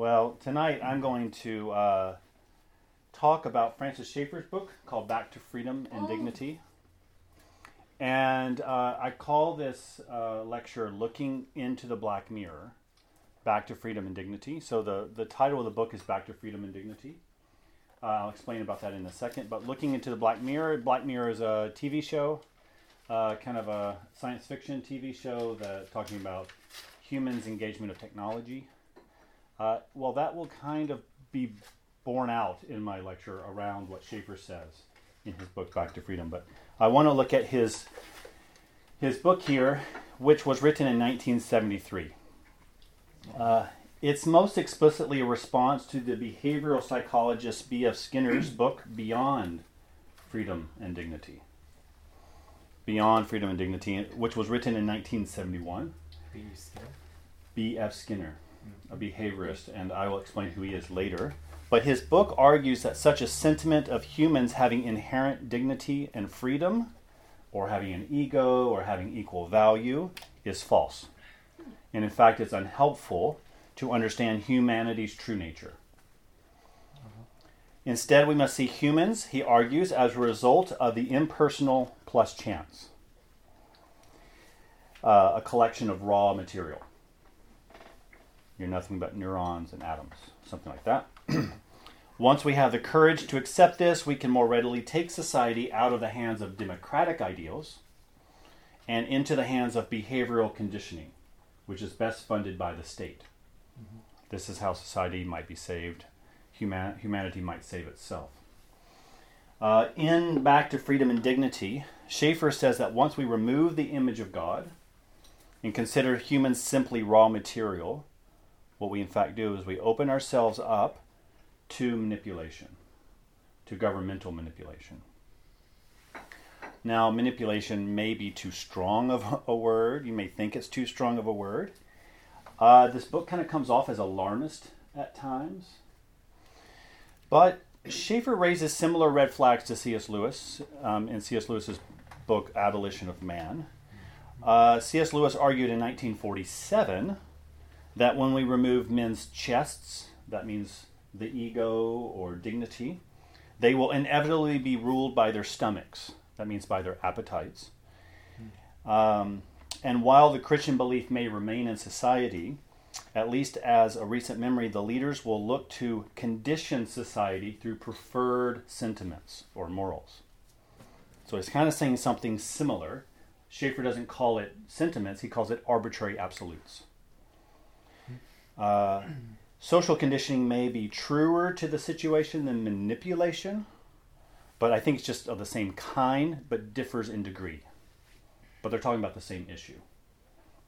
Well, tonight I'm going to uh, talk about Francis Schaeffer's book called Back to Freedom and Oh. Dignity. And uh, I call this uh, lecture Looking into the Black Mirror Back to Freedom and Dignity. So the, the title of the book is Back to Freedom and Dignity. Uh, I'll explain about that in a second. But looking into the Black Mirror, Black Mirror is a TV show, uh, kind of a science fiction TV show that talking about humans' engagement of technology. Uh, well, that will kind of be borne out in my lecture around what Schaeffer says in his book Back to Freedom. But I want to look at his his book here, which was written in 1973. Uh, it's most explicitly a response to the behavioral psychologist B.F. Skinner's book Beyond Freedom and Dignity. Beyond Freedom and Dignity, which was written in 1971. B.F. Skinner, a behaviorist, and I will explain who he is later. But his book argues that such a sentiment of humans having inherent dignity and freedom, or having an ego, or having equal value, is false. And in fact, it's unhelpful to understand humanity's true nature. Instead, we must see humans, he argues, as a result of the impersonal plus chance, uh, a collection of raw material. You're nothing but neurons and atoms, something like that. Once we have the courage to accept this, we can more readily take society out of the hands of democratic ideals and into the hands of behavioral conditioning, which is best funded by the state. This is how society might be saved, human- humanity might save itself. Uh, in Back to Freedom and Dignity, Schaeffer says that once we remove the image of God and consider humans simply raw material, what we in fact do is we open ourselves up to manipulation, to governmental manipulation. Now, manipulation may be too strong of a word. You may think it's too strong of a word. Uh, this book kind of comes off as alarmist at times. But Schaeffer raises similar red flags to C.S. Lewis um, in C.S. Lewis's book Abolition of Man. Uh, C.S. Lewis argued in 1947 that when we remove men's chests, that means the ego or dignity, they will inevitably be ruled by their stomachs. That means by their appetites. Um, and while the Christian belief may remain in society, at least as a recent memory, the leaders will look to condition society through preferred sentiments or morals. So he's kind of saying something similar. Schaeffer doesn't call it sentiments, he calls it arbitrary absolutes. Uh, social conditioning may be truer to the situation than manipulation, but I think it's just of the same kind, but differs in degree. But they're talking about the same issue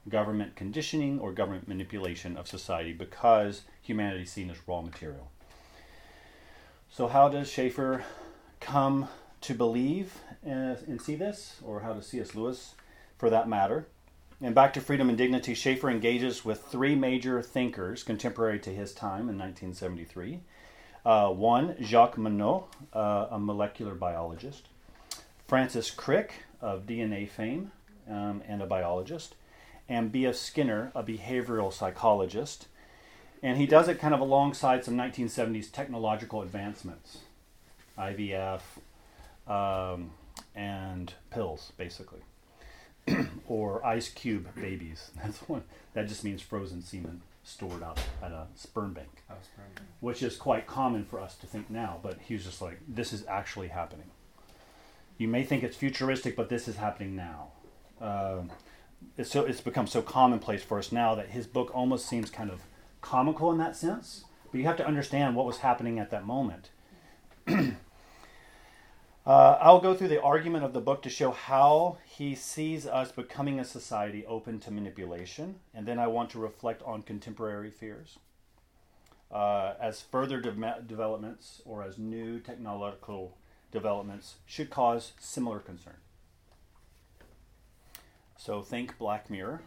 government conditioning or government manipulation of society because humanity is seen as raw material. So, how does Schaeffer come to believe and, and see this, or how does C.S. Lewis, for that matter? And back to freedom and dignity, Schaeffer engages with three major thinkers contemporary to his time in 1973. Uh, one, Jacques Monod, uh, a molecular biologist. Francis Crick of DNA fame um, and a biologist. And B.F. Skinner, a behavioral psychologist. And he does it kind of alongside some 1970s technological advancements IVF um, and pills, basically or ice cube babies. That's one. That just means frozen semen stored up at a sperm bank, which is quite common for us to think now. But he was just like, this is actually happening. You may think it's futuristic, but this is happening now. Um it's so it's become so commonplace for us now that his book almost seems kind of comical in that sense. But you have to understand what was happening at that moment. Uh, I'll go through the argument of the book to show how he sees us becoming a society open to manipulation, and then I want to reflect on contemporary fears. Uh, as further de- developments or as new technological developments should cause similar concern. So, think Black Mirror.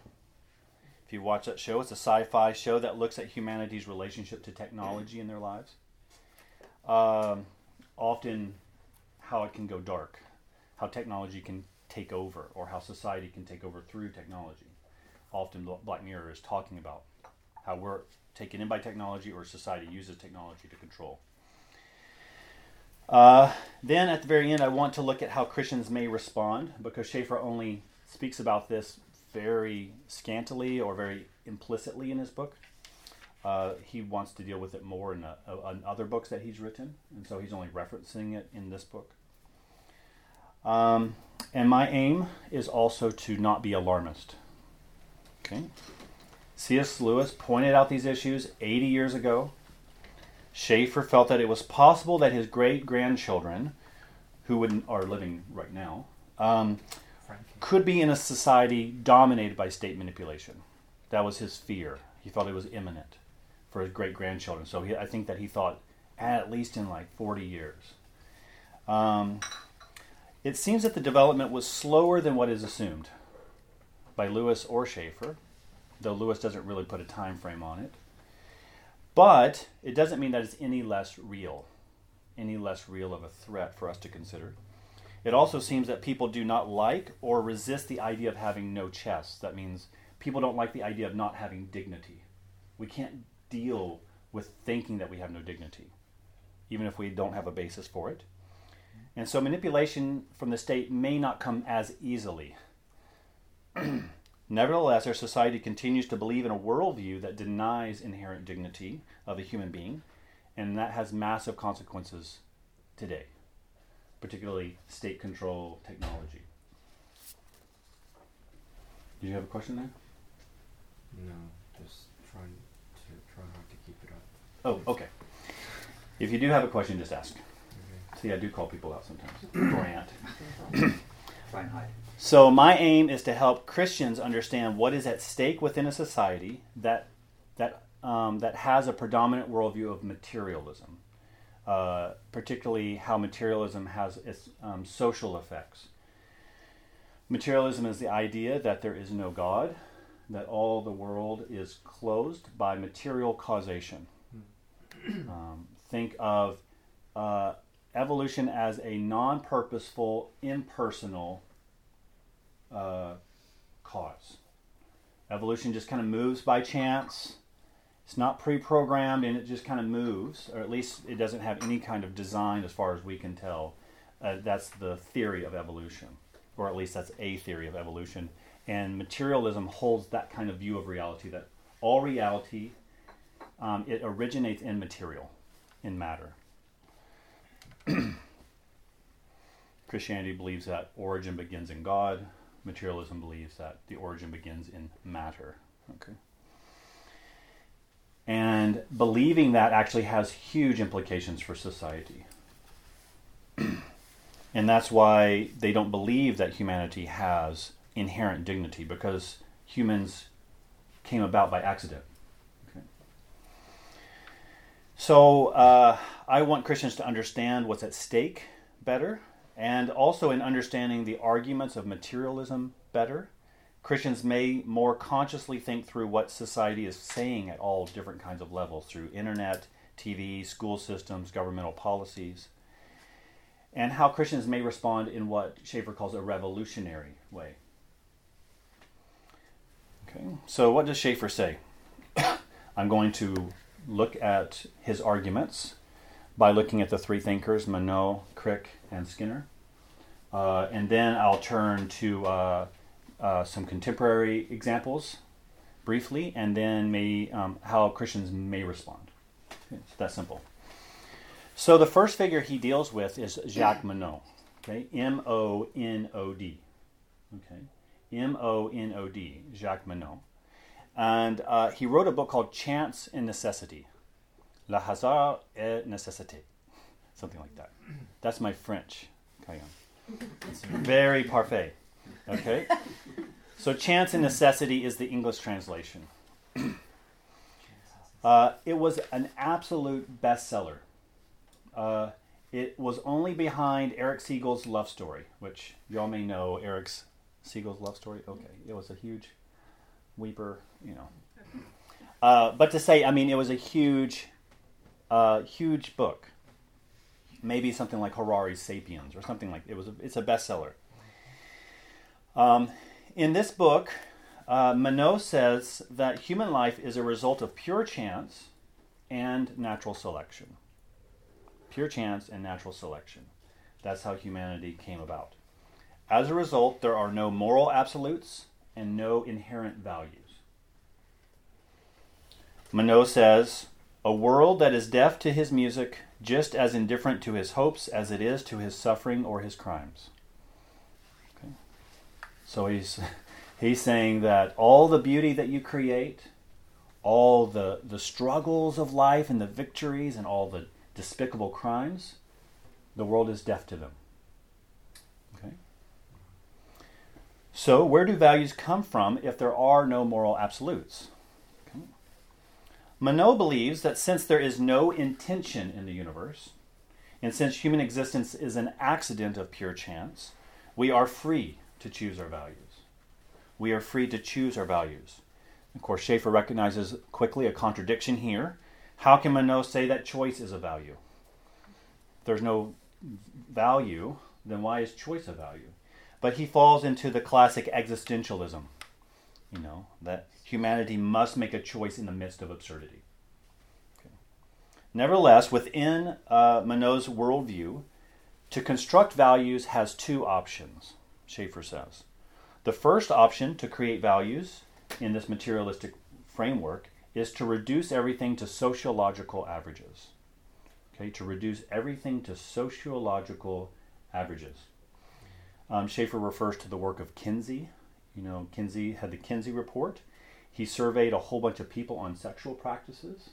If you watch that show, it's a sci fi show that looks at humanity's relationship to technology in their lives. Um, often how it can go dark, how technology can take over, or how society can take over through technology. Often, Bla- Black Mirror is talking about how we're taken in by technology or society uses technology to control. Uh, then at the very end, I want to look at how Christians may respond because Schaeffer only speaks about this very scantily or very implicitly in his book. Uh, he wants to deal with it more in, a, a, in, other books that he's written, and so he's only referencing it in this book. Um, and my aim is also to not be alarmist. Okay. C.S. Lewis pointed out these issues 80 years ago. Schaeffer felt that it was possible that his great grandchildren, who would, are living right now, um, could be in a society dominated by state manipulation. That was his fear. He felt it was imminent for his great grandchildren. So he, I think that he thought at least in like 40 years. Um, it seems that the development was slower than what is assumed by Lewis or Schaeffer, though Lewis doesn't really put a time frame on it. But it doesn't mean that it's any less real, any less real of a threat for us to consider. It also seems that people do not like or resist the idea of having no chest. That means people don't like the idea of not having dignity. We can't deal with thinking that we have no dignity, even if we don't have a basis for it. And so manipulation from the state may not come as easily. Nevertheless, our society continues to believe in a worldview that denies inherent dignity of a human being, and that has massive consequences today particularly state control technology. Do you have a question there? No, just trying to try hard to keep it up. Oh, okay. If you do have a question, just ask. See, I do call people out sometimes. Grant. So my aim is to help Christians understand what is at stake within a society that that um, that has a predominant worldview of materialism uh, particularly how materialism has its um, social effects. Materialism is the idea that there is no God, that all the world is closed by material causation. Um, think of uh, evolution as a non purposeful, impersonal uh, cause. Evolution just kind of moves by chance it's not pre-programmed and it just kind of moves, or at least it doesn't have any kind of design as far as we can tell. Uh, that's the theory of evolution, or at least that's a theory of evolution. And materialism holds that kind of view of reality that all reality um, it originates in material, in matter. Christianity believes that origin begins in God. Materialism believes that the origin begins in matter. Okay. And believing that actually has huge implications for society. and that's why they don't believe that humanity has inherent dignity because humans came about by accident. So uh, I want Christians to understand what's at stake better, and also in understanding the arguments of materialism better Christians may more consciously think through what society is saying at all different kinds of levels through internet, TV, school systems, governmental policies, and how Christians may respond in what Schaeffer calls a revolutionary way. Okay, so what does Schaeffer say? I'm going to look at his arguments by looking at the three thinkers, Monod, Crick, and Skinner. Uh, and then I'll turn to uh, uh, some contemporary examples briefly, and then may, um, how Christians may respond. It's that simple. So the first figure he deals with is Jacques Monod. Okay, M O N O D. Okay, M O N O D. Jacques Monod, and uh, he wrote a book called Chance and Necessity. Le hasard et nécessité, something like that. That's my French. It's very parfait. Okay? so chance and necessity is the English translation. Uh, it was an absolute bestseller. Uh, it was only behind Erich Segal's Love Story, which y'all may know Erich Segal's Love Story. Okay, it was a huge weeper, you know. Uh, but to say, I mean, it was a huge, uh, huge book. Maybe something like Harari's *Sapiens* or something like it was. A, it's a bestseller. Um, in this book, Uh, Monod says that human life is a result of pure chance and natural selection. Pure chance and natural selection. That's how humanity came about. As a result, there are no moral absolutes and no inherent values. Monod says, A world that is deaf to his music, just as indifferent to his hopes as it is to his suffering or his crimes. Okay. So he's, he's saying that all the beauty that you create, all the, the struggles of life and the victories and all the despicable crimes, the world is deaf to them. Okay? So, where do values come from if there are no moral absolutes? Monod believes that since there is no intention in the universe, and since human existence is an accident of pure chance, we are free to choose our values. We are free to choose our values. Of course, Schaeffer recognizes quickly a contradiction here. How can Monod say that choice is a value? If there's no value, then why is choice a value? But he falls into the classic existentialism, you know, that humanity must make a choice in the midst of absurdity. Okay. Nevertheless, within uh, worldview, to construct values has two options, Schaeffer says. The first option to create values in this materialistic framework is to reduce everything to sociological averages. Okay, to reduce everything to sociological averages. Um, Schaeffer refers to the work of Kinsey. You know, Kinsey had the Kinsey report. He surveyed a whole bunch of people on sexual practices.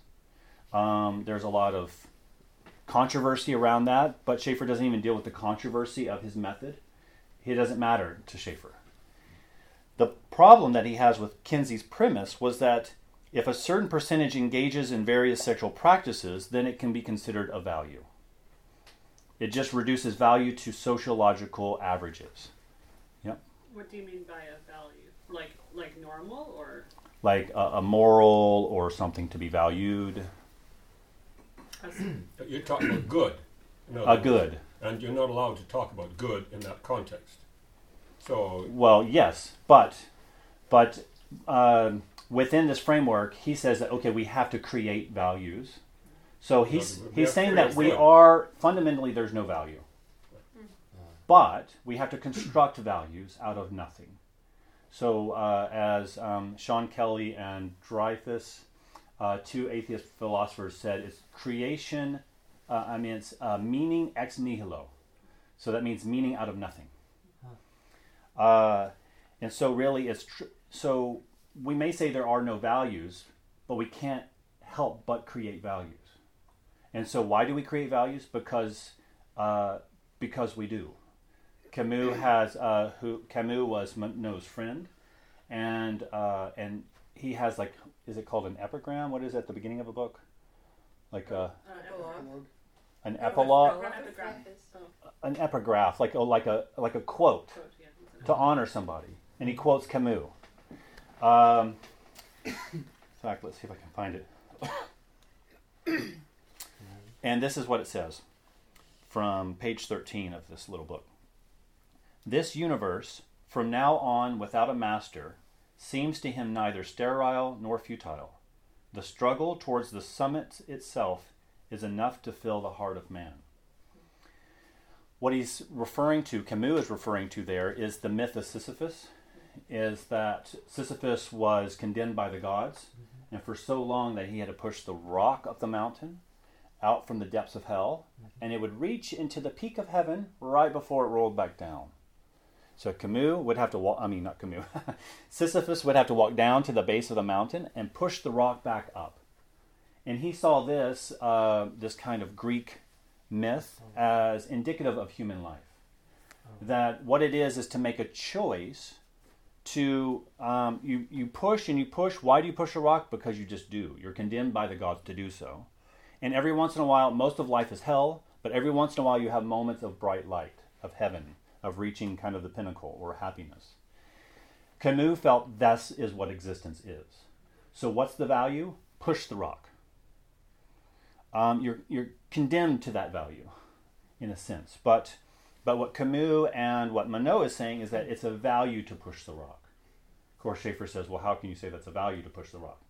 Um, there's a lot of controversy around that, but Schaeffer doesn't even deal with the controversy of his method. It doesn't matter to Schaeffer. The problem that he has with Kinsey's premise was that if a certain percentage engages in various sexual practices, then it can be considered a value. It just reduces value to sociological averages. Yep. What do you mean by a value? Like like normal or Like a, a moral or something to be valued. You're talking about good. in A good. And you're not allowed to talk about good in that context. So, Well, yes, but but um within this framework, he says that okay, we have to create values. So he's we he's saying that we are fundamentally there's no value, but we have to construct values out of nothing. So uh, as um, Sean Kelly and Dreyfus, uh, two atheist philosophers, said, it's creation. Uh, I mean, it's uh, meaning ex nihilo. So that means meaning out of nothing. Uh, and so, really, it's tr- so we may say there are no values, but we can't help but create values. And so, why do we create values? Because uh, because we do. Camus has uh, who Camus was Monod's friend, and uh, and he has like is it called an epigram? What is it at the beginning of a book? Like a, uh, Epilogue. an epilogue, epigraph. Epigraph. Oh, an epigraph, like a, like a like a quote. quote, to honor somebody, and he quotes Camus. Um, in fact, let's see if I can find it. And this is what it says from page 13 of this little book. This universe, from now on without a master, seems to him neither sterile nor futile. The struggle towards the summit itself is enough to fill the heart of man what he's referring to, Camus is referring to there, is the myth of Sisyphus. Is that Sisyphus was condemned by the gods, and for so long that he had to push the rock up the mountain out from the depths of hell, and it would reach into the peak of heaven right before it rolled back down. So Camus would have to walk, I mean, not Camus, Sisyphus would have to walk down to the base of the mountain and push the rock back up. And he saw this, uh, this kind of Greek myth as indicative of human life. That what it is is to make a choice to um, you you push and you push. Why do you push a rock? Because you just do. You're condemned by the gods to do so. And every once in a while, most of life is hell, but every once in a while you have moments of bright light, of heaven, of reaching kind of the pinnacle or happiness. Camus felt this is what existence is. So what's the value? Push the rock um, you're you're condemned to that value, in a sense. But but what Camus and what Monod is saying is that it's a value to push the rock. Of course, Schaeffer says, well, how can you say that's a value to push the rock?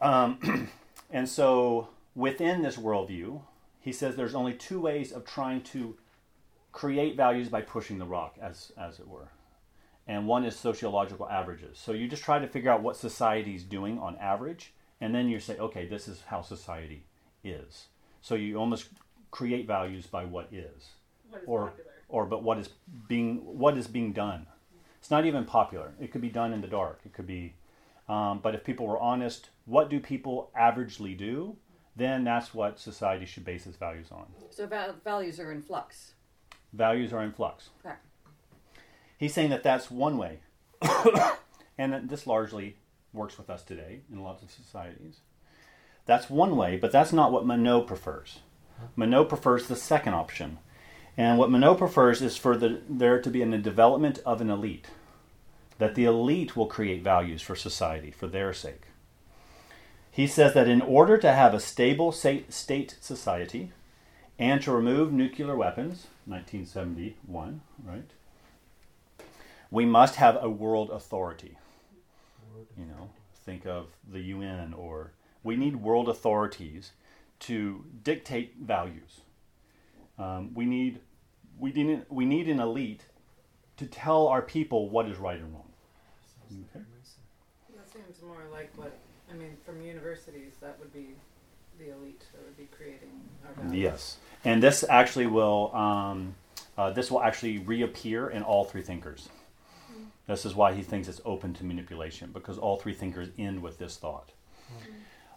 Um, and so within this worldview, he says there's only two ways of trying to create values by pushing the rock, as, as it were. And one is sociological averages. So you just try to figure out what society is doing on average, and then you say, okay, this is how society is. So you almost create values by what is, What is or popular? or but what is being what is being done. It's not even popular. It could be done in the dark. It could be, um, but if people were honest, what do people averagely do? Then that's what society should base its values on. So val- values are in flux. Values are in flux. Right. He's saying that that's one way, and that this largely works with us today in lots of societies. That's one way, but that's not what Monod prefers. Monod prefers the second option. And what Monod prefers is for the, there to be in the development of an elite, that the elite will create values for society for their sake. He says that in order to have a stable state society and to remove nuclear weapons, 1971, right? We must have a world authority. You know, think of the UN or we need world authorities to dictate values. Um, we need we need we need an elite to tell our people what is right and wrong. Okay. That seems more like what, I mean, from universities, that would be the elite that would be creating our values. Yes, and this actually will um, uh, this will actually reappear in all three thinkers. This is why he thinks it's open to manipulation because all three thinkers end with this thought.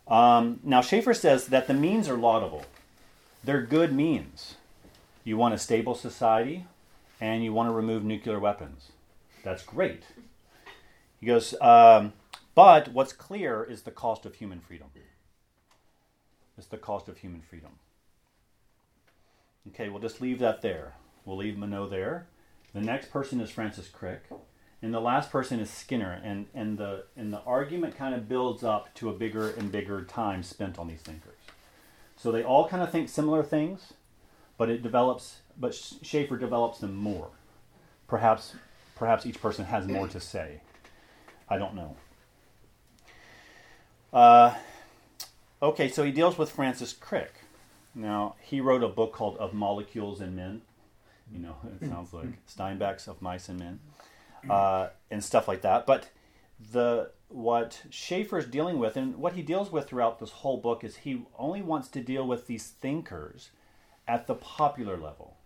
Um, now Schaeffer says that the means are laudable; they're good means. You want a stable society, and you want to remove nuclear weapons. That's great. He goes, um, but what's clear is the cost of human freedom. It's the cost of human freedom. Okay, we'll just leave that there. We'll leave Monod there. The next person is Francis Crick, and the last person is Skinner. And, and the and the argument kind of builds up to a bigger and bigger time spent on these thinkers. So they all kind of think similar things, but it develops. But Schaeffer develops them more. Perhaps perhaps each person has more to say. I don't know. Uh, okay, so he deals with Francis Crick. Now, he wrote a book called Of Molecules and Men. You know, it sounds like Steinbeck's Of Mice and Men, uh, and stuff like that. But the what Schaeffer's dealing with, and what he deals with throughout this whole book, is he only wants to deal with these thinkers at the popular level.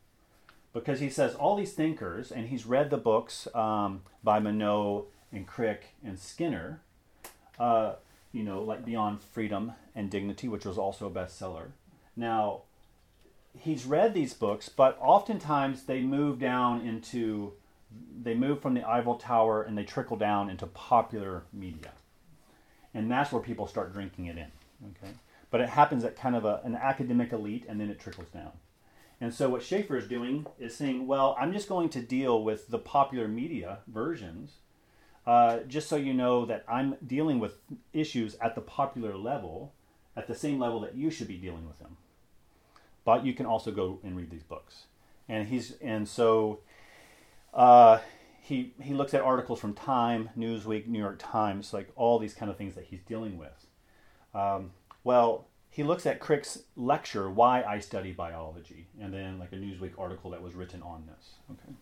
Because he says all these thinkers, and he's read the books um, by Monod and Crick and Skinner, uh, you know, like Beyond Freedom and Dignity, which was also a bestseller. Now, he's read these books, but oftentimes they move down into, they move from the Eiffel Tower and they trickle down into popular media. And that's where people start drinking it in. Okay? But it happens at kind of a, an academic elite and then it trickles down. And so what Schaeffer is doing is saying, well, I'm just going to deal with the popular media versions uh, just so you know that I'm dealing with issues at the popular level, at the same level that you should be dealing with them. But you can also go and read these books, and he's and so uh, he he looks at articles from Time, Newsweek, New York Times, like all these kind of things that he's dealing with. Um, well, he looks at Crick's lecture, "Why I Study Biology," and then like a Newsweek article that was written on this. Okay.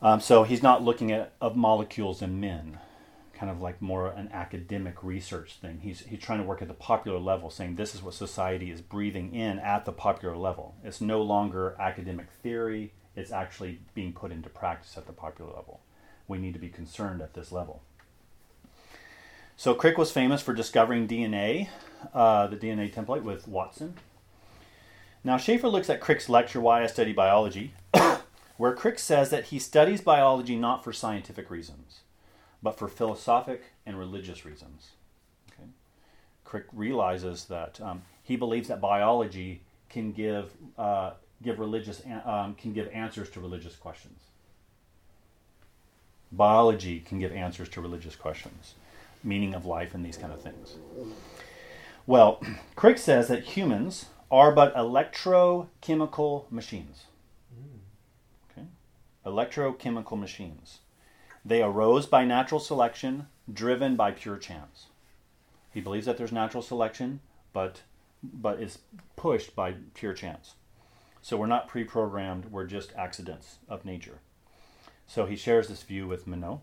Um, so he's not looking at of molecules and men, kind of like more an academic research thing. He's he's trying to work at the popular level, saying this is what society is breathing in at the popular level. It's no longer academic theory; it's actually being put into practice at the popular level. We need to be concerned at this level. So Crick was famous for discovering DNA, uh, the DNA template with Watson. Now Schaeffer looks at Crick's lecture "Why I Study Biology." Where Crick says that he studies biology not for scientific reasons, but for philosophic and religious reasons. Okay? Crick realizes that um, he believes that biology can give uh, give religious um, can give answers to religious questions. Biology can give answers to religious questions, meaning of life, and these kind of things. Well, Crick says that humans are but electrochemical machines electrochemical machines. They arose by natural selection, driven by pure chance. He believes that there's natural selection, but but is pushed by pure chance. So we're not pre-programmed; we're just accidents of nature. So he shares this view with Monod.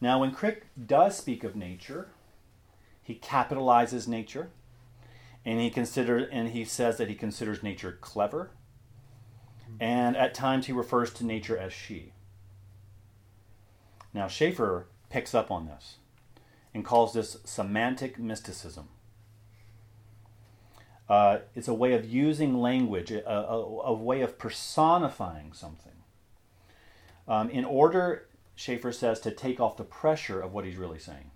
Now, when Crick does speak of nature, he capitalizes nature, and he consider and he says that he considers nature clever, and at times he refers to nature as she. Now, Schaeffer picks up on this and calls this semantic mysticism. Uh, it's a way of using language, a, a, a way of personifying something. Um, in order, Schaeffer says, to take off the pressure of what he's really saying.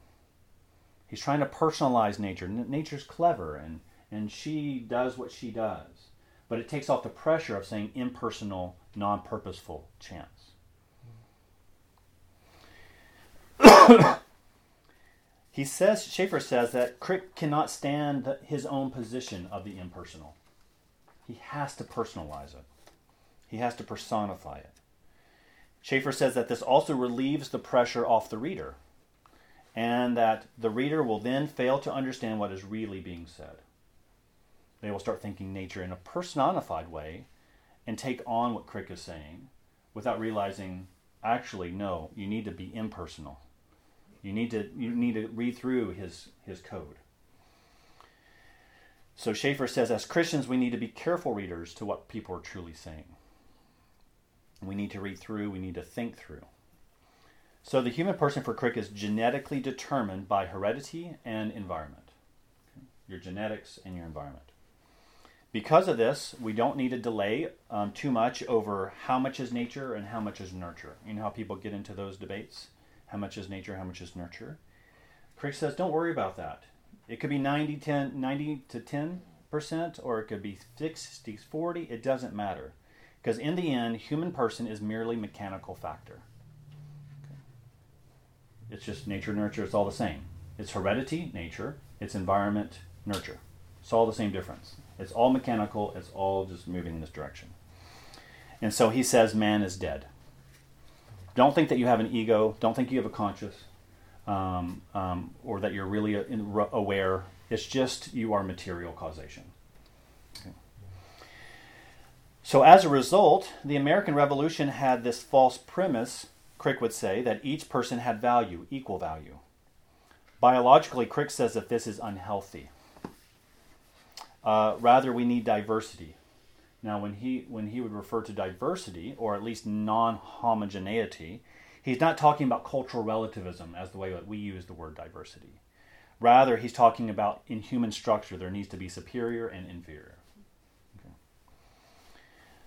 He's trying to personalize nature. N- nature's clever and, and she does what she does. But it takes off the pressure of saying impersonal, non purposeful chance. he says, Schaeffer says that Crick cannot stand the, his own position of the impersonal. He has to personalize it, he has to personify it. Schaeffer says that this also relieves the pressure off the reader, and that the reader will then fail to understand what is really being said. They will start thinking nature in a personified way and take on what Crick is saying without realizing, actually, no, you need to be impersonal. You need to you need to read through his his code. So Schaeffer says, as Christians, we need to be careful readers to what people are truly saying. We need to read through, we need to think through. So the human person for Crick is genetically determined by heredity and environment. Your genetics and your environment. Because of this, we don't need to delay um, too much over how much is nature and how much is nurture. You know how people get into those debates? How much is nature, how much is nurture? Crick says, don't worry about that. It could be 90, 10, 90 to 10%, or it could be 60, 40. It doesn't matter. Because in the end, human person is merely mechanical factor. Okay. It's just nature, nurture, it's all the same. It's heredity, nature, it's environment, nurture. It's all the same difference. It's all mechanical, it's all just moving in this direction. And so he says man is dead. Don't think that you have an ego, don't think you have a conscious, um, um, or that you're really aware. It's just you are material causation. So, as a result, the American Revolution had this false premise, Crick would say, that each person had value, equal value. Biologically, Crick says that this is unhealthy. Uh, rather, we need diversity. Now, when he, when he would refer to diversity, or at least non homogeneity, he's not talking about cultural relativism as the way that we use the word diversity. Rather, he's talking about in human structure, there needs to be superior and inferior.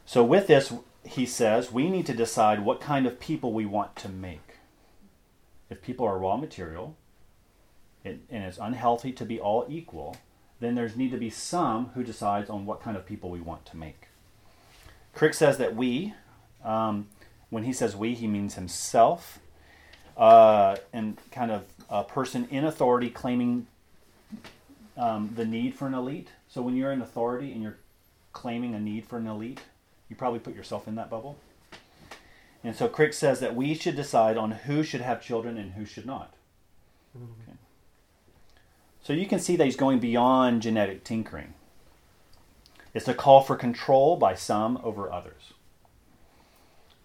So, with this, he says, we need to decide what kind of people we want to make. If people are raw material it, and it's unhealthy to be all equal, then there's need to be some who decides on what kind of people we want to make. Crick says that we, um, when he says we, he means himself, uh, and kind of a person in authority claiming um, the need for an elite. So when you're in authority and you're claiming a need for an elite, you probably put yourself in that bubble. And so Crick says that we should decide on who should have children and who should not. Okay. So you can see that he's going beyond genetic tinkering. It's a call for control by some over others.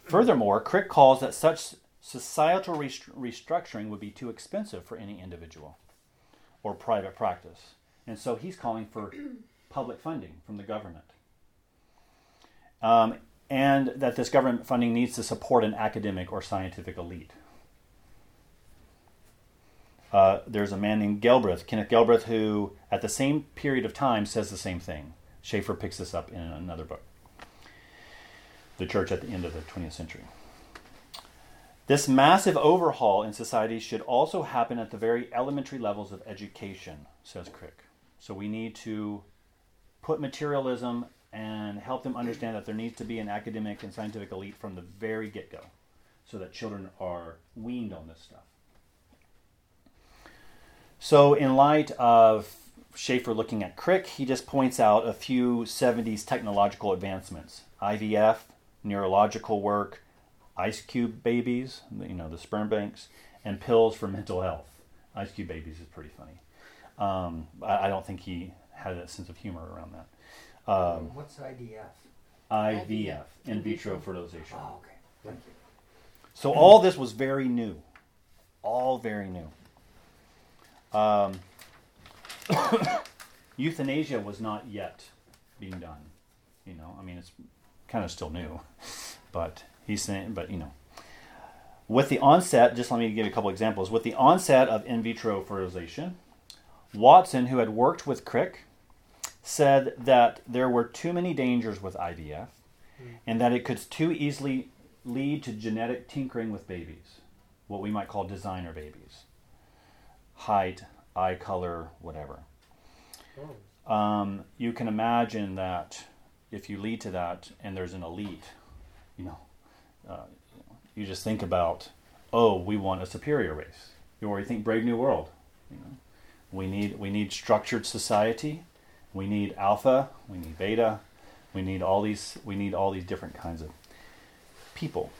Furthermore, Crick calls that such societal restructuring would be too expensive for any individual or private practice. And so he's calling for public funding from the government um, and that this government funding needs to support an academic or scientific elite. Uh, there's a man named Galbraith, Kenneth Galbraith, who at the same period of time says the same thing. Schaeffer picks this up in another book, The Church at the End of the 20th Century. This massive overhaul in society should also happen at the very elementary levels of education, says Crick. So we need to put materialism and help them understand that there needs to be an academic and scientific elite from the very get go so that children are weaned on this stuff. So, in light of Schaeffer looking at Crick, he just points out a few 70s technological advancements IVF, neurological work, ice cube babies, you know, the sperm banks, and pills for mental health. Ice cube babies is pretty funny. Um, I, I don't think he had a sense of humor around that. Um, What's IDF? IVF, in vitro fertilization. Oh, okay. Thank you. So all this was very new, all very new. Um, euthanasia was not yet being done. You know, I mean, it's kind of still new, but he's saying, but you know, with the onset, just let me give you a couple examples. With the onset of in vitro fertilization, Watson, who had worked with Crick, said that there were too many dangers with IVF, and that it could too easily lead to genetic tinkering with babies, what we might call designer babies. Height, eye color, whatever. Oh. Um, you can imagine that if you lead to that and there's an elite, you know, uh, you just think about, oh, we want a superior race. Or you think Brave New World. You know, we need we need structured society. We need alpha. We need beta. We need all these. We need all these different kinds of people.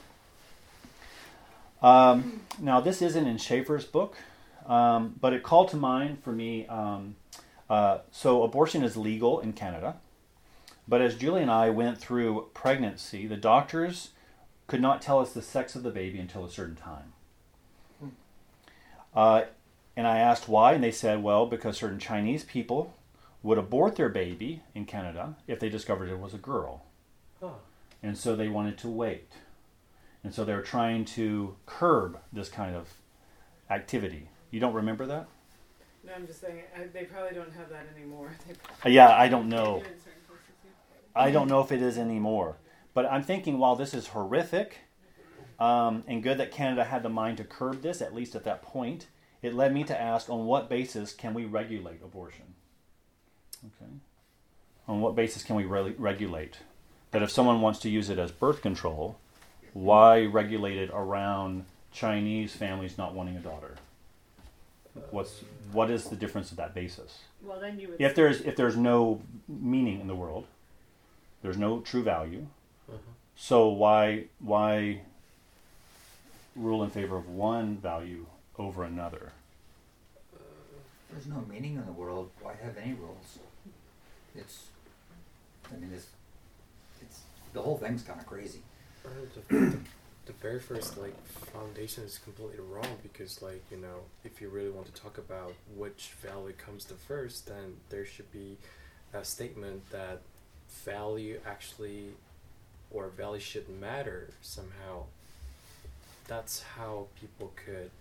Um, now, this isn't in Schaeffer's book, um, but it called to mind for me. Um, uh, so, abortion is legal in Canada, but as Julie and I went through pregnancy, the doctors could not tell us the sex of the baby until a certain time. Uh, and I asked why, and they said, well, because certain Chinese people would abort their baby in Canada if they discovered it was a girl. Huh. And so they wanted to wait. And so they were trying to curb this kind of activity. You don't remember that? No, I'm just saying I, they probably don't have that anymore. Uh, yeah, I don't know. do it in certain places, yeah. I don't know if it is anymore. But I'm thinking while this is horrific um, and good that Canada had the mind to curb this, at least at that point, it led me to ask on what basis can we regulate abortion? Okay. On what basis can we re- regulate? That if someone wants to use it as birth control, why regulate it around Chinese families not wanting a daughter? What's what is the difference of that basis? Well, then you would. If there's if there's no meaning in the world, there's no true value. Uh-huh. So why why rule in favor of one value over another? There's no meaning in the world. Why have any rules? It's, I mean, it's, it's the whole thing's kind of crazy. The very first like foundation is completely wrong because like you know if you really want to talk about which value comes the first then there should be a statement that value actually or value should matter somehow that's how people could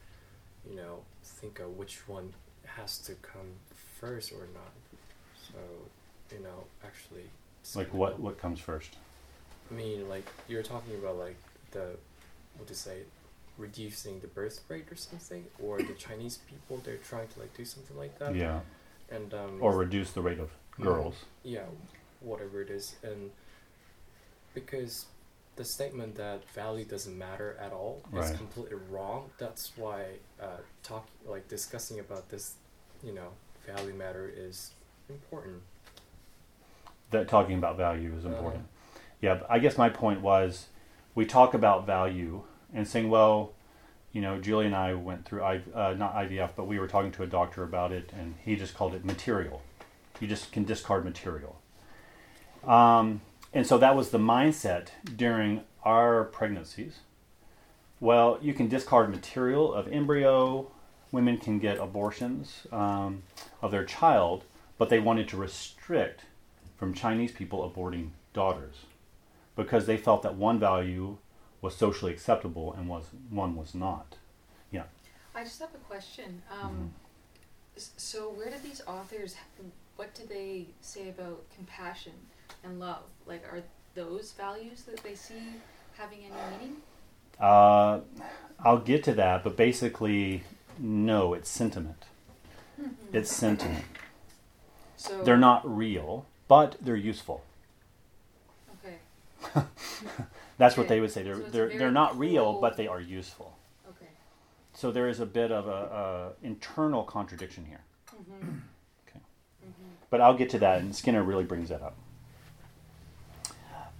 you know think of which one has to come first or not so you know actually Like what what comes first? I mean, like you're talking about like the what to say, reducing the birth rate or something, or the Chinese people they're trying to like do something like that. Yeah. And um. Or reduce the rate of girls. yeah, whatever it is, and because the statement that value doesn't matter at all is completely wrong. That's why uh, talk like discussing about this, you know, value matter is important. That talking about value is important. Yeah, but I guess my point was we talk about value and saying, well, you know, Julie and I went through uh, not IVF, but we were talking to a doctor about it, and he just called it material. You just can discard material. Um, and so that was the mindset during our pregnancies. Well, you can discard material of embryo. Women can get abortions um, of their child, but they wanted to restrict from Chinese people aborting daughters because they felt that one value was socially acceptable and was one was not. Yeah. I just have a question. Um, s- So, where do these authors? What do they say about compassion and love? Like, are those values that they see having any meaning? Uh, I'll get to that, but basically, no, it's sentiment. It's sentiment. So They're not real, but they're useful. Okay. That's what they would say. They're So they're, they're not real, but they are useful. Okay. So there is a bit of a, a internal contradiction here. Mm-hmm. But I'll get to that, and Skinner really brings that up.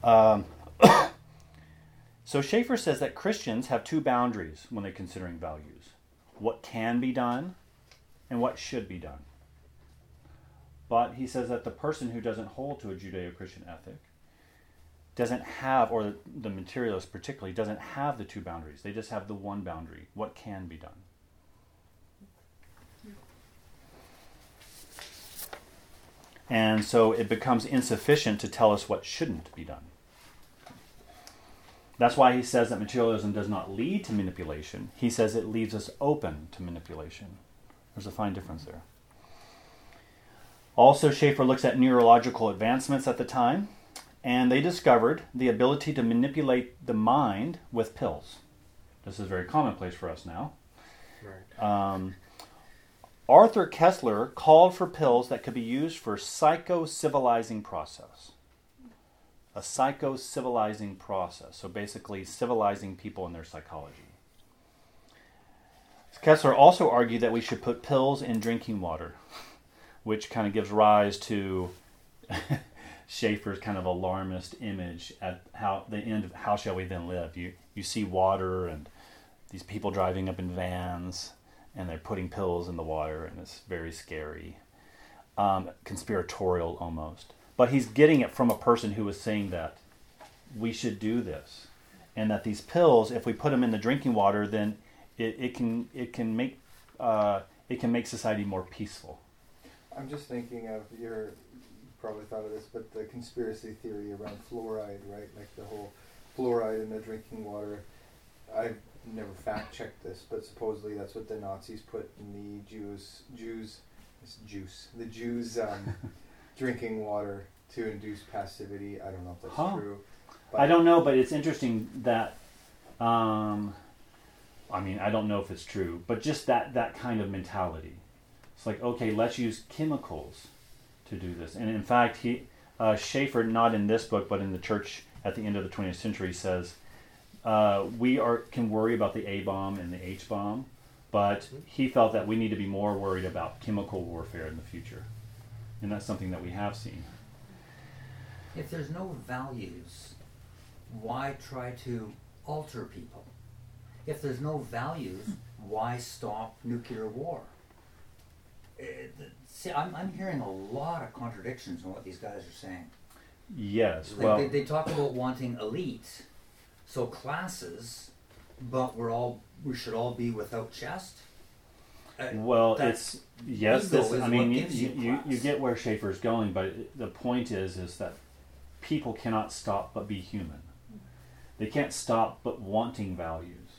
Um, So Schaeffer says that Christians have two boundaries when they're considering values what can be done and what should be done. But he says that the person who doesn't hold to a Judeo Christian ethic doesn't have, or the materialist particularly, doesn't have the two boundaries. They just have the one boundary what can be done. And so it becomes insufficient to tell us what shouldn't be done. That's why he says that materialism does not lead to manipulation. He says it leaves us open to manipulation. There's a fine difference there. Also, Schaeffer looks at neurological advancements at the time, and they discovered the ability to manipulate the mind with pills. This is very commonplace for us now. Right. Um, Arthur Koestler called for pills that could be used for psycho-civilizing process. A psycho-civilizing process, so basically civilizing people in their psychology. Kessler also argued that we should put pills in drinking water, which kind of gives rise to Schaeffer's kind of alarmist image at how the end of how shall we then live. You you see water and these people driving up in vans and they're putting pills in the water, and it's very scary, um, conspiratorial almost. But he's getting it from a person who was saying that we should do this, and that these pills, if we put them in the drinking water, then it, it can it can make uh, it can make society more peaceful. I'm just thinking of your you probably thought of this, but the conspiracy theory around fluoride, right? Like the whole fluoride in the drinking water. I've never fact checked this, but supposedly that's what the Nazis put in the Jews Jews it's juice the Jews um, drinking water to induce passivity. I don't know if that's Huh. true. I don't know, but it's interesting that. Um, I mean, I don't know if it's true, but just that that kind of mentality. It's like, okay, let's use chemicals to do this. And in fact, he uh, Schaeffer, not in this book, but in the church at the end of the 20th century, says uh, we are can worry about the A bomb and the H bomb, but he felt that we need to be more worried about chemical warfare in the future, and that's something that we have seen. If there's no values, why try to alter people? If there's no values, why stop nuclear war? See, I'm, I'm hearing a lot of contradictions in what these guys are saying. Yes, Like well, they, they talk about wanting elite, so classes, but we're all we should all be without chest. Uh, Well, it's yes. This, is I mean, you, you, you you, you get where Schaeffer's going, but it- the point is, is that people cannot stop but be human. They can't stop but wanting values.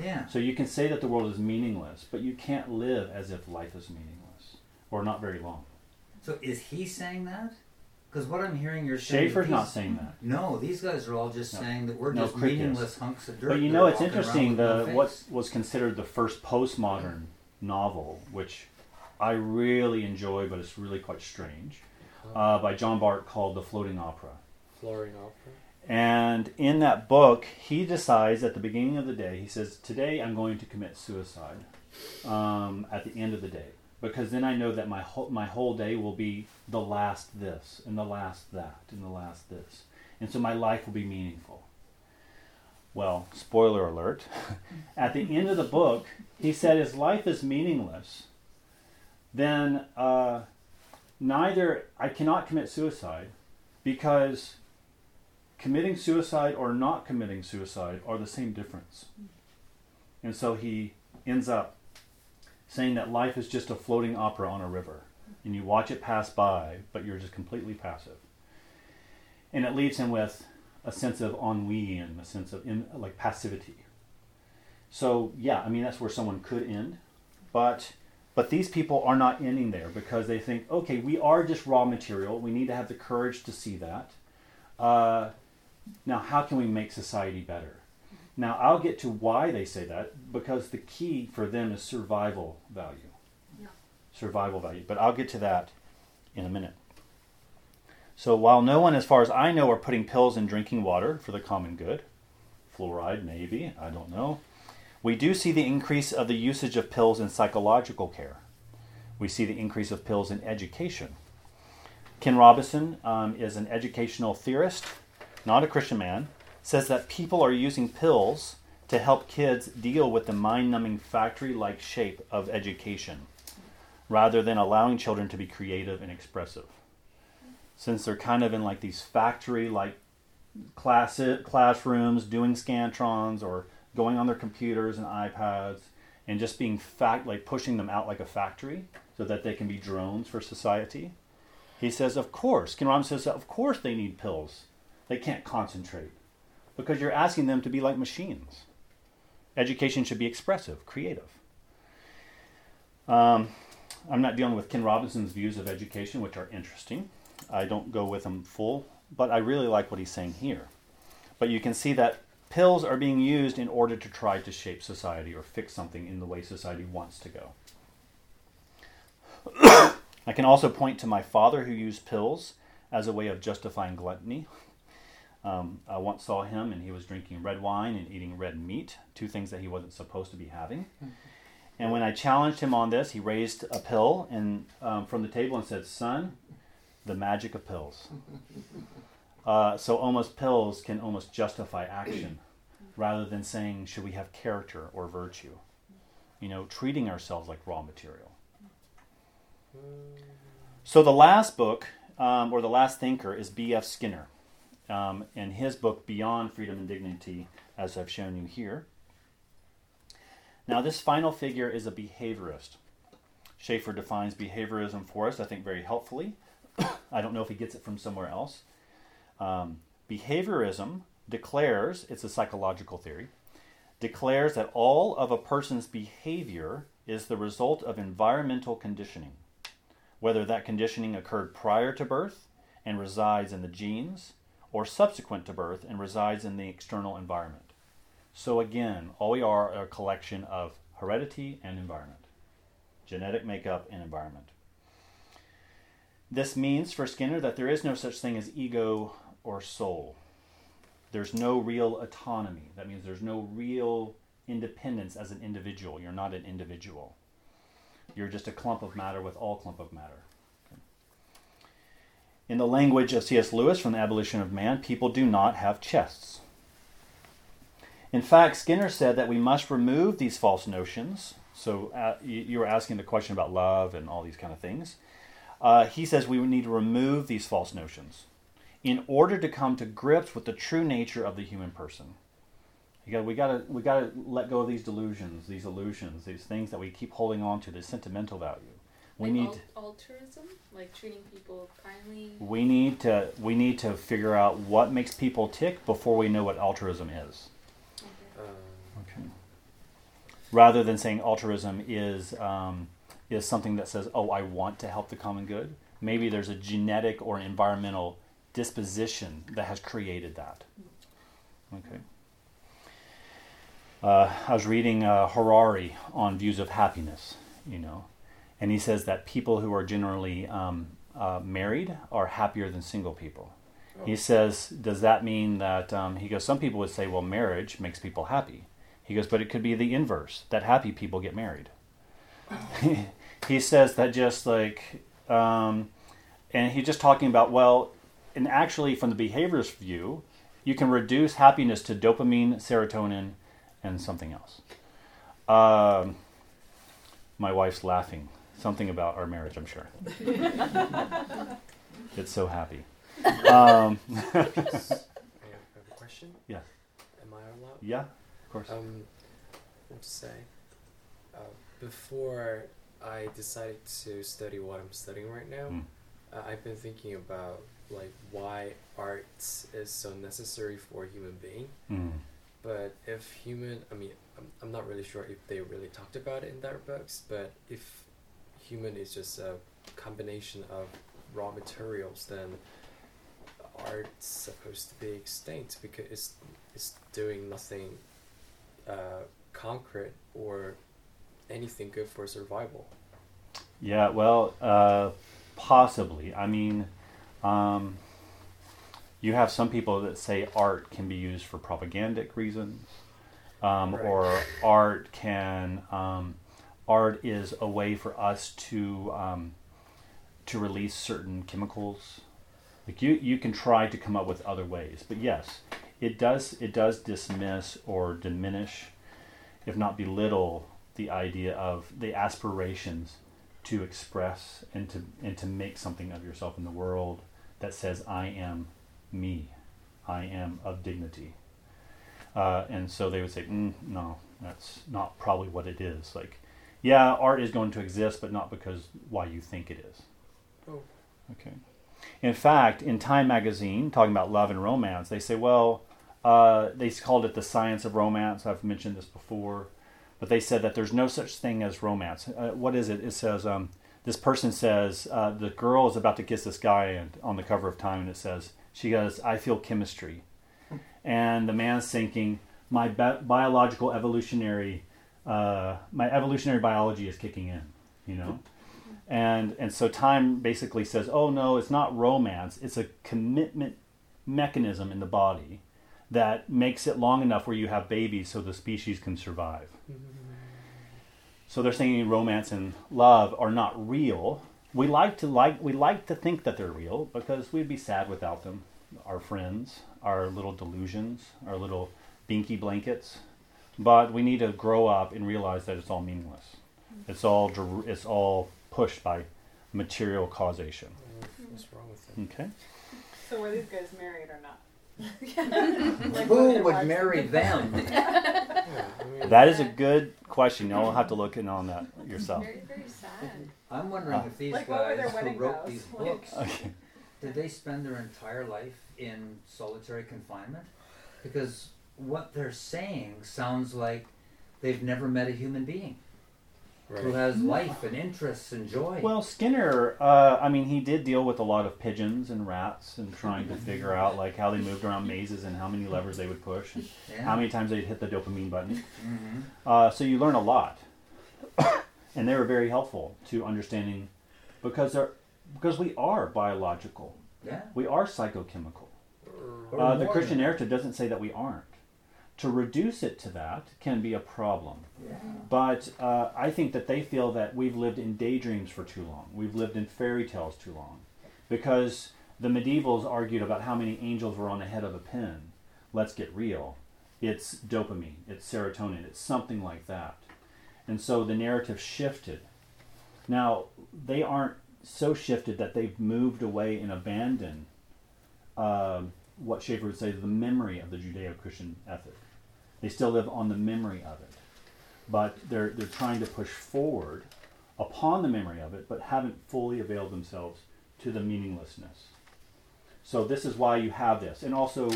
yeah. So you can say that the world is meaningless, but you can't live as if life is meaningless or not very long. So is he saying that? Because what I'm hearing you're saying. Schaeffer's that not saying that. No, these guys are all just No. saying that we're No, just Crick is. meaningless hunks of dirt. But you know, are it's interesting. with no The what was considered the first postmodern novel, which I really enjoy, but it's really quite strange, uh, by John Barth called The Floating Opera. Flooring opera. And in that book, he decides at the beginning of the day, he says, Today I'm going to commit suicide um, at the end of the day. Because then I know that my whole, my whole day will be the last this, and the last that, and the last this. And so my life will be meaningful. Well, spoiler alert. at the end of the book, he said his life is meaningless. Then uh, neither, I cannot commit suicide because committing suicide or not committing suicide are the same difference. And so he ends up saying that life is just a floating opera on a river. And you watch it pass by, but you're just completely passive. And it leaves him with a sense of ennui and a sense of in, like passivity. So yeah, I mean that's where someone could end, but but these people are not ending there because they think, okay, we are just raw material. We need to have the courage to see that. Uh, now, how can we make society better? Now, I'll get to why they say that because the key for them is survival value. Yeah. Survival value. But I'll get to that in a minute. So, while no one, as far as I know, are putting pills in drinking water for the common good, fluoride maybe, I don't know, we do see the increase of the usage of pills in psychological care. We see the increase of pills in education. Ken Robinson um, is an educational theorist, not a Christian man, says that people are using pills to help kids deal with the mind numbing factory like shape of education rather than allowing children to be creative and expressive. Since they're kind of in like these factory like class- classrooms doing scantrons or going on their computers and iPads and just being fact like pushing them out like a factory so that they can be drones for society. He says, of course. Ken says, of course they need pills. They can't concentrate because you're asking them to be like machines. Education should be expressive, creative. Um, I'm not dealing with Ken Robinson's views of education, which are interesting. I don't go with them full, but I really like what he's saying here. But you can see that pills are being used in order to try to shape society or fix something in the way society wants to go. I can also point to my father who used pills as a way of justifying gluttony. Um, I once saw him and he was drinking red wine and eating red meat, two things that he wasn't supposed to be having. And when I challenged him on this, he raised a pill and um, from the table and said, "Son, the magic of pills." Uh, so almost pills can almost justify action, rather than saying, "Should we have character or virtue?" You know, treating ourselves like raw material. So the last book, um, or the last thinker, is B.F. Skinner, um, and his book Beyond Freedom and Dignity, as I've shown you here. Now, this final figure is a behaviorist. Schaeffer defines behaviorism for us, I think, very helpfully. I don't know if he gets it from somewhere else. Um, behaviorism declares, it's a psychological theory, declares that all of a person's behavior is the result of environmental conditioning, whether that conditioning occurred prior to birth and resides in the genes, or subsequent to birth and resides in the external environment. So again, all we are are a collection of heredity and environment, genetic makeup and environment. This means for Skinner that there is no such thing as ego or soul. There's no real autonomy. That means there's no real independence as an individual. You're not an individual. You're just a clump of matter with all clump of matter. In the language of C.S. Lewis from The Abolition of Man, people do not have chests. In fact, Skinner said that we must remove these false notions. So uh, you, were asking the question about love and all these kind of things. Uh, he says we need to remove these false notions in order to come to grips with the true nature of the human person. You got, we got to we got to let go of these delusions, these illusions, these things that we keep holding on to, this sentimental value. We like need al- altruism, like treating people kindly. we need to we need to figure out what makes people tick before we know what altruism is. Okay. Um, Okay. Rather than saying altruism is um, is something that says, "Oh, I want to help the common good." Maybe there's a genetic or environmental disposition that has created that. Okay. Uh, I was reading uh, Harari on views of happiness, you know, and he says that people who are generally um, uh, married are happier than single people. He says, does that mean that um, he goes? Some people would say, well, marriage makes people happy. He goes, but it could be the inverse that happy people get married. he says that just like, um, and he's just talking about well, and actually from the behaviorist view, you can reduce happiness to dopamine, serotonin, and something else. Um, my wife's laughing. Something about our marriage, I'm sure. it's so happy. Um, I have, I have a question. Yeah. Am I allowed? yeah, of course. Um, let's say, uh, before I decided to study what I'm studying right now, Mm. uh, I've been thinking about like why art is so necessary for a human being. Mm. But if human, I mean, I'm, I'm not really sure if they really talked about it in their books. But if human is just a combination of raw materials, then art's supposed to be extinct because it's it's doing nothing uh, concrete or anything good for survival. Yeah, well, uh, possibly. I mean, um, you have some people that say art can be used for propagandic reasons, um, Right. or art can um, art is a way for us to um, to release certain chemicals. Like you, you can try to come up with other ways, but yes, it does it does dismiss or diminish, if not belittle, the idea of the aspirations to express and to and to make something of yourself in the world that says I am me, I am of dignity. Uh, and so they would say, mm, no, that's not probably what it is. Like, yeah, art is going to exist, but not because why you think it is. Oh. Okay. In fact, in Time magazine, talking about love and romance, they say, well, uh, they called it the science of romance. I've mentioned this before, but they said that there's no such thing as romance. Uh, what is it? It says um, this person says uh, the girl is about to kiss this guy and, on the cover of Time, and it says she goes, "I feel chemistry," and the man's thinking, "My bi- biological evolutionary, uh, my evolutionary biology is kicking in," you know. And and so time basically says, "Oh no, it's not romance. It's a commitment mechanism in the body that makes it long enough where you have babies so the species can survive." So they're saying romance and love are not real. We like to like we like to think that they're real because we'd be sad without them. Our friends, our little delusions, our little binky blankets. But we need to grow up and realize that it's all meaningless. It's all it's all pushed by material causation. What's wrong with it? Okay. So were these guys married or not? Like, Who would marry them? Yeah, I mean, That is a good question. You'll have to look in on that yourself. Very, very sad. I'm wondering Uh, if these Like, what were their guys who wrote vows? these Like- books Okay. did they spend their entire life in solitary confinement? Because what they're saying sounds like they've never met a human being who has life and interests and joy. Well, Skinner, uh, I mean, he did deal with a lot of pigeons and rats and trying to figure out like how they moved around mazes and how many levers they would push, and yeah. how many times they'd hit the dopamine button. hmm Uh, so you learn a lot, and they were very helpful to understanding because they're because we are biological, Yeah. we are psychochemical. Uh, the Christian than- narrative doesn't say that we aren't. To reduce it to that can be a problem. Yeah. But uh, I think that they feel that we've lived in daydreams for too long. We've lived in fairy tales too long. Because the medievals argued about how many angels were on the head of a pin. Let's get real. It's dopamine, it's serotonin, it's something like that. And so the narrative shifted. Now, they aren't so shifted that they've moved away and abandoned um, what Schaeffer would say the memory of the Judeo Christian ethic. They still live on the memory of it but they're they're trying to push forward upon the memory of it, but haven't fully availed themselves to the meaninglessness. So this is why you have this, and also,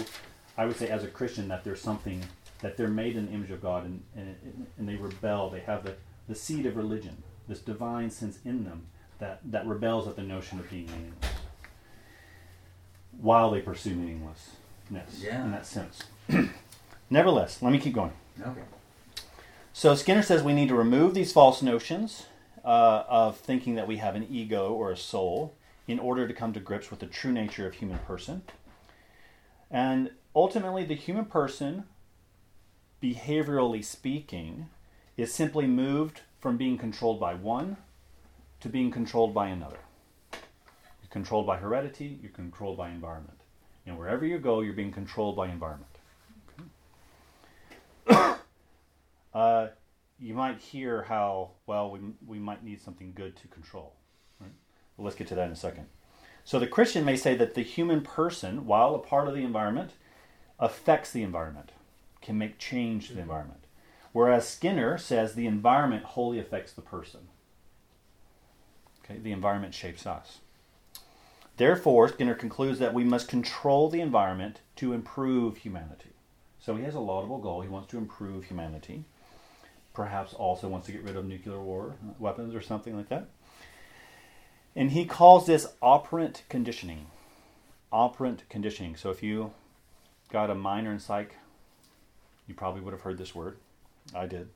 I would say as a Christian that there's something that they're made in the image of God, and and, and they rebel. They have the the seed of religion, this divine sense in them that that rebels at the notion of being meaningless, while they pursue meaninglessness Yeah. in that sense. Nevertheless, let me keep going. Okay. So Skinner says we need to remove these false notions uh, of thinking that we have an ego or a soul in order to come to grips with the true nature of human person. And ultimately, the human person, behaviorally speaking, is simply moved from being controlled by one to being controlled by another. You're controlled by heredity, you're controlled by environment. And wherever you go, you're being controlled by environment. Uh, you might hear how well we, we might need something good to control. Right? Well, let's get to that in a second. So the Christian may say that the human person, while a part of the environment, affects the environment, can make change to the environment. Whereas Skinner says the environment wholly affects the person. Okay, the environment shapes us. Therefore, Skinner concludes that we must control the environment to improve humanity. So he has a laudable goal. He wants to improve humanity. Perhaps also wants to get rid of nuclear war weapons or something like that. And he calls this operant conditioning. Operant conditioning. So if you got a minor in psych, you probably would have heard this word. I did.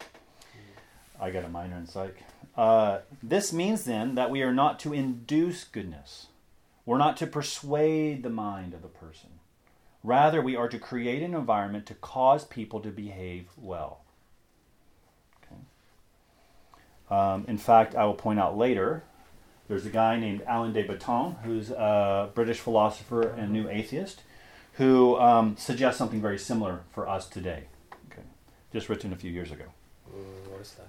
I got a minor in psych. Uh, this means then that we are not to induce goodness. We're not to persuade the mind of the person. Rather, we are to create an environment to cause people to behave well. Okay. Um, in fact, I will point out later, there's a guy named Alain de Botton, who's a British philosopher and new atheist, who um, suggests something very similar for us today. Okay, just written a few years ago. Mm, what is that?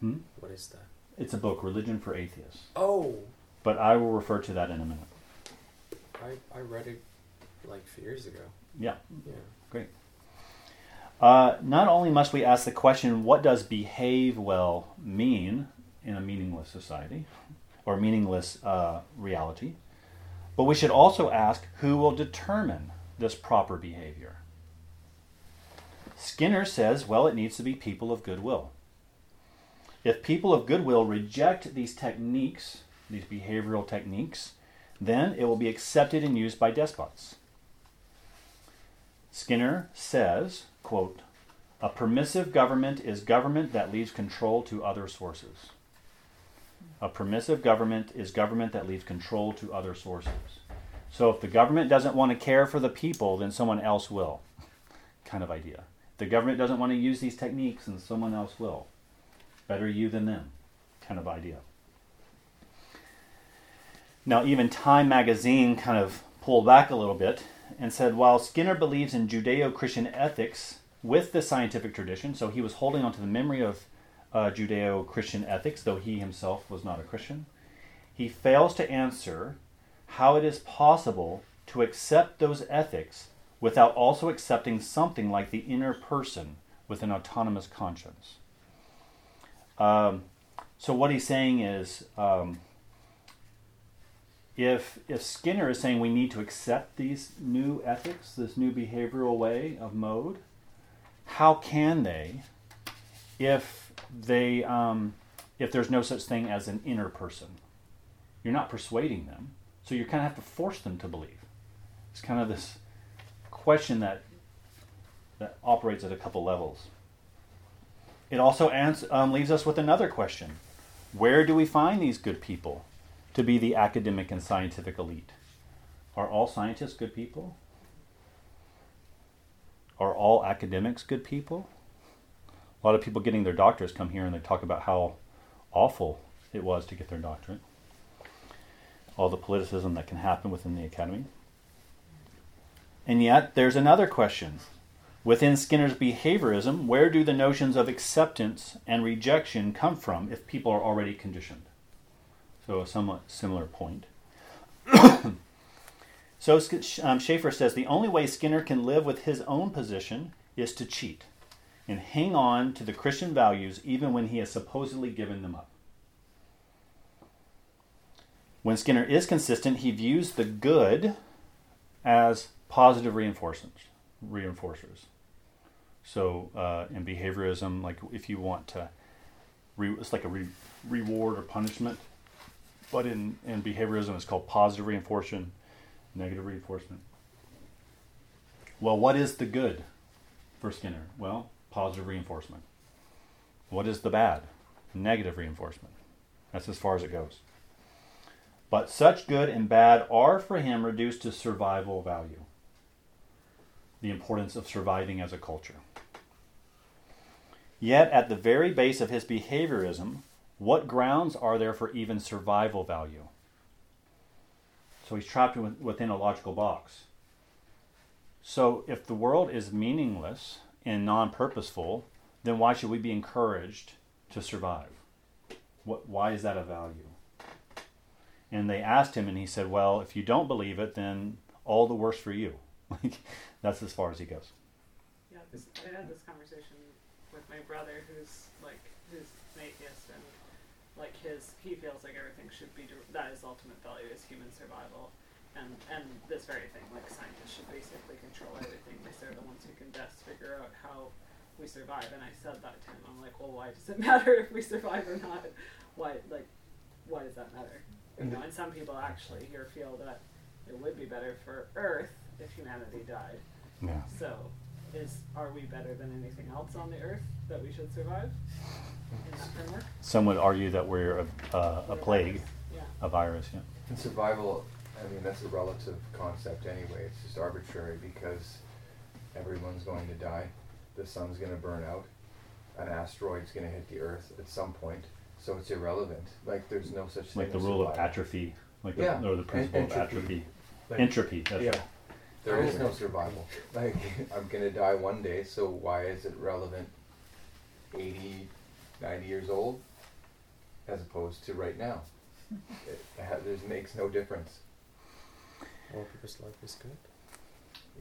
Hmm? What is that? It's a book, Religion for Atheists. Oh, But I will refer to that in a minute. I, I read it like years ago. Yeah. Yeah. Uh, not only must we ask the question, what does behave well mean in a meaningless society or meaningless uh, reality, but we should also ask who will determine this proper behavior. Skinner says, well, it needs to be people of goodwill. If people of goodwill reject these techniques, these behavioral techniques, then it will be accepted and used by despots. Skinner says, quote, a permissive government is government that leaves control to other sources. A permissive government is government that leaves control to other sources. So if the government doesn't want to care for the people, then someone else will. kind of idea. The government doesn't want to use these techniques, and someone else will. Better you than them. Kind of idea. Now, even Time magazine kind of pulled back a little bit and said while Skinner believes in Judeo Christian ethics with the scientific tradition, so he was holding on to the memory of uh, Judeo Christian ethics, though he himself was not a Christian, he fails to answer how it is possible to accept those ethics without also accepting something like the inner person with an autonomous conscience. Um, so, what he's saying is. Um, if if Skinner is saying we need to accept these new ethics, this new behavioral way of mode, how can they, if they um, if there's no such thing as an inner person? You're not persuading them, so you kind of have to force them to believe. It's kind of this question that that operates at a couple levels. It also ans- um, leaves us with another question: Where do we find these good people? To be the academic and scientific elite. Are all scientists good people? Are all academics good people? A lot of people getting their doctors come here and they talk about how awful it was to get their doctorate. All the politicism that can happen within the academy. And yet, there's another question. Within Skinner's behaviorism, where do the notions of acceptance and rejection come from if people are already conditioned? So a somewhat similar point. so um, Schaeffer says the only way Skinner can live with his own position is to cheat and hang on to the Christian values even when he has supposedly given them up. When Skinner is consistent, he views the good as positive reinforcements, reinforcers. So uh, in behaviorism, like if you want to, re- it's like a re- reward or punishment but in, in behaviorism it's called positive reinforcement, negative reinforcement. Well, what is the good for Skinner? Well, positive reinforcement. What is the bad? Negative reinforcement. That's as far as it goes. But such good and bad are for him reduced to survival value. The importance of surviving as a culture. Yet, at the very base of his behaviorism what grounds are there for even survival value? So he's trapped within a logical box. So if the world is meaningless and non purposeful, then why should we be encouraged to survive? What, why is that a value? And they asked him, and he said, Well, if you don't believe it, then all the worse for you. That's as far as he goes. Yeah, I had this conversation with my brother who's like, who's an atheist, like his he feels like everything should be that his ultimate value is human survival. And and this very thing like scientists should basically control everything. Because they're the ones who can best figure out how we survive. And i said that to him. I'm like well why does it matter if we survive or not? Why like why does that matter? You know and some people actually here feel that it would be better for earth if humanity died. Yeah. So is are we better than anything else on the earth that we should survive some would argue that we're a, uh, a plague, Yeah. a virus. Yeah. And survival, I mean, that's a relative concept anyway. It's just arbitrary because everyone's going to die. The sun's going to burn out. An asteroid's going to hit the Earth at some point. So it's irrelevant. Like there's no such thing. Like the as rule of atrophy, like Yeah, the, or the en- principle of atrophy. Like- Entropy. That's yeah. right. There is no survival. Like, I'm gonna die one day, so why is it relevant 80, 90 years old as opposed to right now? It ha- there's, makes no difference. Well, because life is good,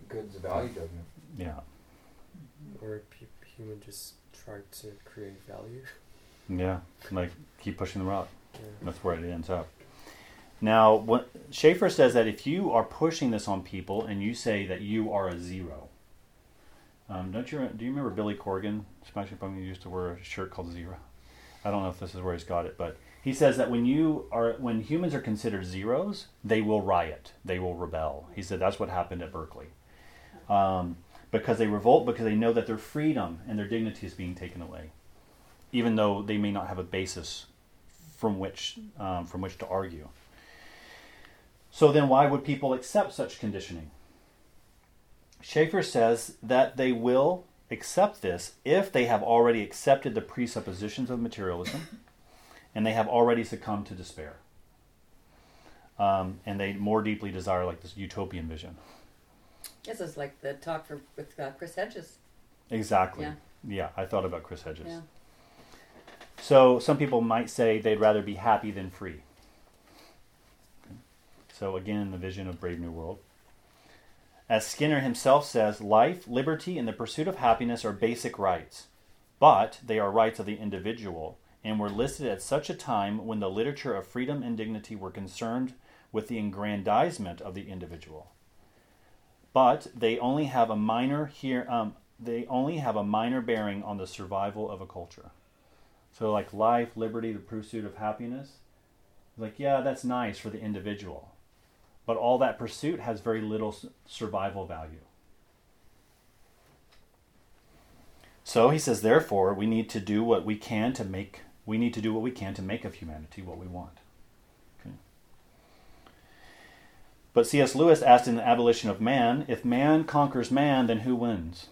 Good's a value judgment. Yeah. Mm-hmm. or pe- human just try to create value. Yeah. Like keep pushing the rock. Yeah. That's where it ends up. Now, what Schaeffer says that if you are pushing this on people and you say that you are a zero, um, don't you? Do you remember Billy Corgan? Smashing Pumpkins used to wear a shirt called Zero. I don't know if this is where he's got it, but he says that when you are when humans are considered zeros, they will riot, they will rebel. He said that's what happened at Berkeley, um, because they revolt because they know that their freedom and their dignity is being taken away, even though they may not have a basis from which um, from which to argue. So then, why would people accept such conditioning? Schaeffer says that they will accept this if they have already accepted the presuppositions of materialism and they have already succumbed to despair. Um, and they more deeply desire like this utopian vision. This is like the talk for, with uh, Chris Hedges. Exactly. Yeah. Yeah, I thought about Chris Hedges. Yeah. So some people might say they'd rather be happy than free. So again, in the vision of Brave New World. As Skinner himself says, life, liberty, and the pursuit of happiness are basic rights, but they are rights of the individual and were listed at such a time when the literature of freedom and dignity were concerned with the aggrandizement of the individual. But they only have a minor here. Um, they only have a minor bearing on the survival of a culture. So, like life, liberty, the pursuit of happiness, like, yeah, that's nice for the individual. But all that pursuit has very little survival value. So he says, therefore, we need to do what we can to make we need to do what we can to make of humanity what we want. Okay. But C.S. Lewis asked in the Abolition of Man, if man conquers man, then who wins?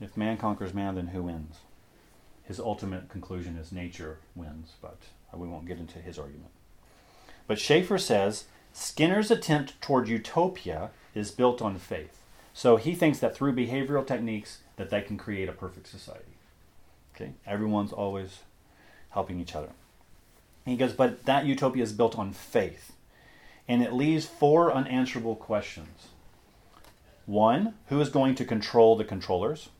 If man conquers man, then who wins? His ultimate conclusion is nature wins, but uh, we won't get into his argument. But Schaeffer says Skinner's attempt toward utopia is built on faith. So he thinks that through behavioral techniques that they can create a perfect society. Okay? Everyone's always helping each other. He goes, but that utopia is built on faith. And it leaves four unanswerable questions. One, who is going to control the controllers?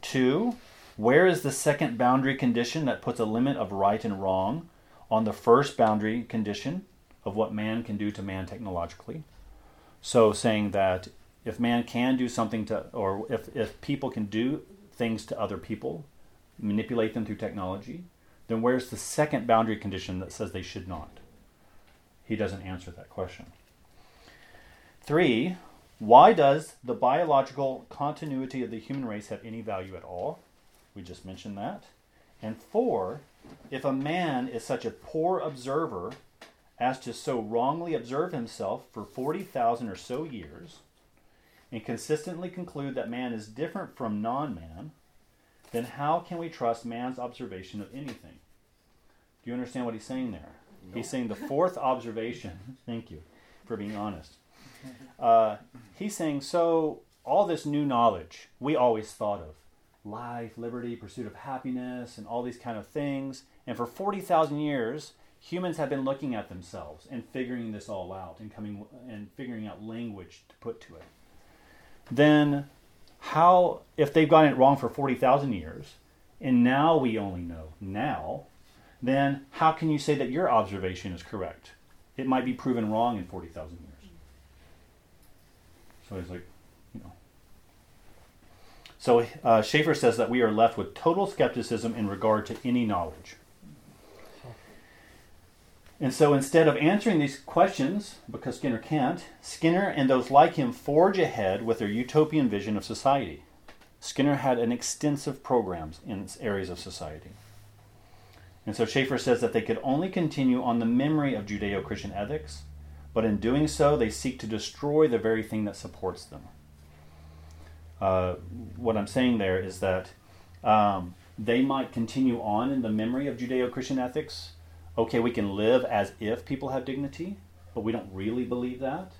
Two, where is the second boundary condition that puts a limit of right and wrong on the first boundary condition of what man can do to man technologically? So, saying that if man can do something to, or if, if people can do things to other people, manipulate them through technology, then where's the second boundary condition that says they should not? He doesn't answer that question. Three, why does the biological continuity of the human race have any value at all? We just mentioned that. And four, if a man is such a poor observer as to so wrongly observe himself for 40,000 or so years, and consistently conclude that man is different from non man, then how can we trust man's observation of anything? Do you understand what he's saying there? He's saying the fourth observation, thank you for being honest. Uh, he's saying, so all this new knowledge we always thought of life, liberty, pursuit of happiness, and all these kind of things. And for 40,000 years, humans have been looking at themselves and figuring this all out and coming and figuring out language to put to it. Then, how, if they've gotten it wrong for 40,000 years, and now we only know now, then how can you say that your observation is correct? It might be proven wrong in 40,000 years. So he's like. So uh, Schaeffer says that we are left with total skepticism in regard to any knowledge. And so instead of answering these questions, because Skinner can't, Skinner and those like him forge ahead with their utopian vision of society. Skinner had an extensive programs in areas of society. And so Schaeffer says that they could only continue on the memory of Judeo Christian ethics, but in doing so, they seek to destroy the very thing that supports them. Uh, what I'm saying there is that um, they might continue on in the memory of Judeo Christian ethics. Okay, we can live as if people have dignity, but we don't really believe that.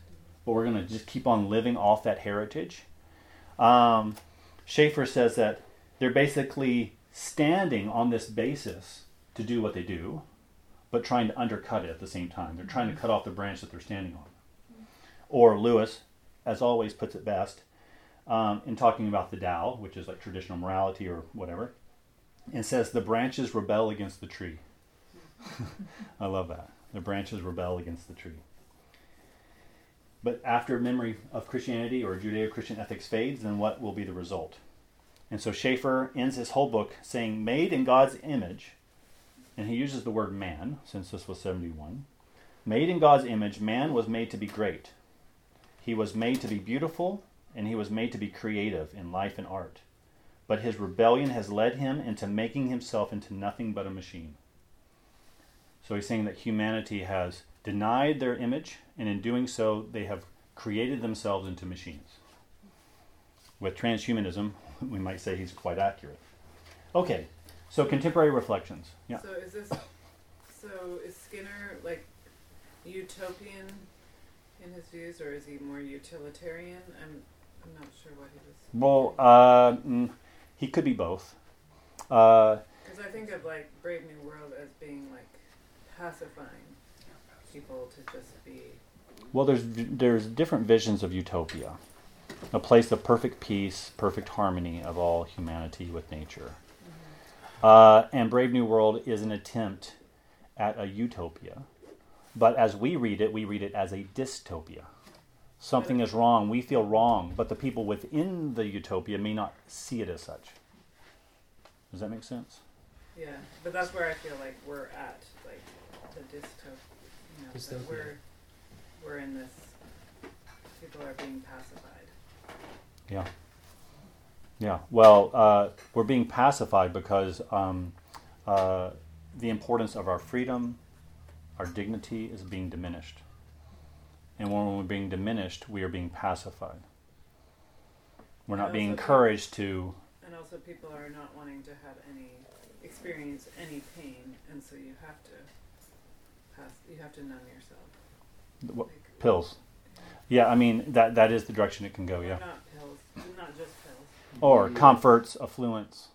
but we're going to just keep on living off that heritage. Um, Schaeffer says that they're basically standing on this basis to do what they do, but trying to undercut it at the same time. They're trying to cut off the branch that they're standing on. Or Lewis, as always, puts it best um, in talking about the Tao, which is like traditional morality or whatever, and says the branches rebel against the tree. I love that. The branches rebel against the tree. But after memory of Christianity or Judeo Christian ethics fades, then what will be the result? And so Schaeffer ends his whole book saying, Made in God's image, and he uses the word man, since this was 71. Made in God's image, man was made to be great. He was made to be beautiful, and he was made to be creative in life and art. But his rebellion has led him into making himself into nothing but a machine. So he's saying that humanity has denied their image, and in doing so, they have created themselves into machines. With transhumanism, we might say he's quite accurate. Okay, so contemporary reflections. Yeah. So is this? So is Skinner like utopian in his views, or is he more utilitarian? I'm I'm not sure what he was. Well, uh, mm, he could be both. Uh, Because I think of like Brave New World as being like pacifying people to just be. well, there's there's different visions of utopia, a place of perfect peace, perfect harmony of all humanity with nature. Uh, and Brave New World is an attempt at a utopia, but as we read it, we read it as a dystopia. Something is wrong. We feel wrong, but the people within the utopia may not see it as such. Does that make sense? Yeah, but that's where I feel like we're at, like the dystopia. You know, that we're we're in this. People are being pacified. Yeah. Yeah. Well, uh, we're being pacified because um, uh, the importance of our freedom, our dignity is being diminished. And when we're being diminished, we are being pacified. We're not being also think- encouraged to. And also, people are not wanting to have any experience any pain, and so you have to pass. You have to numb yourself. What, Like, pills. Yeah, I mean that that is the direction it can go. or Yeah, Not pills. Not just pills. or comforts, affluence.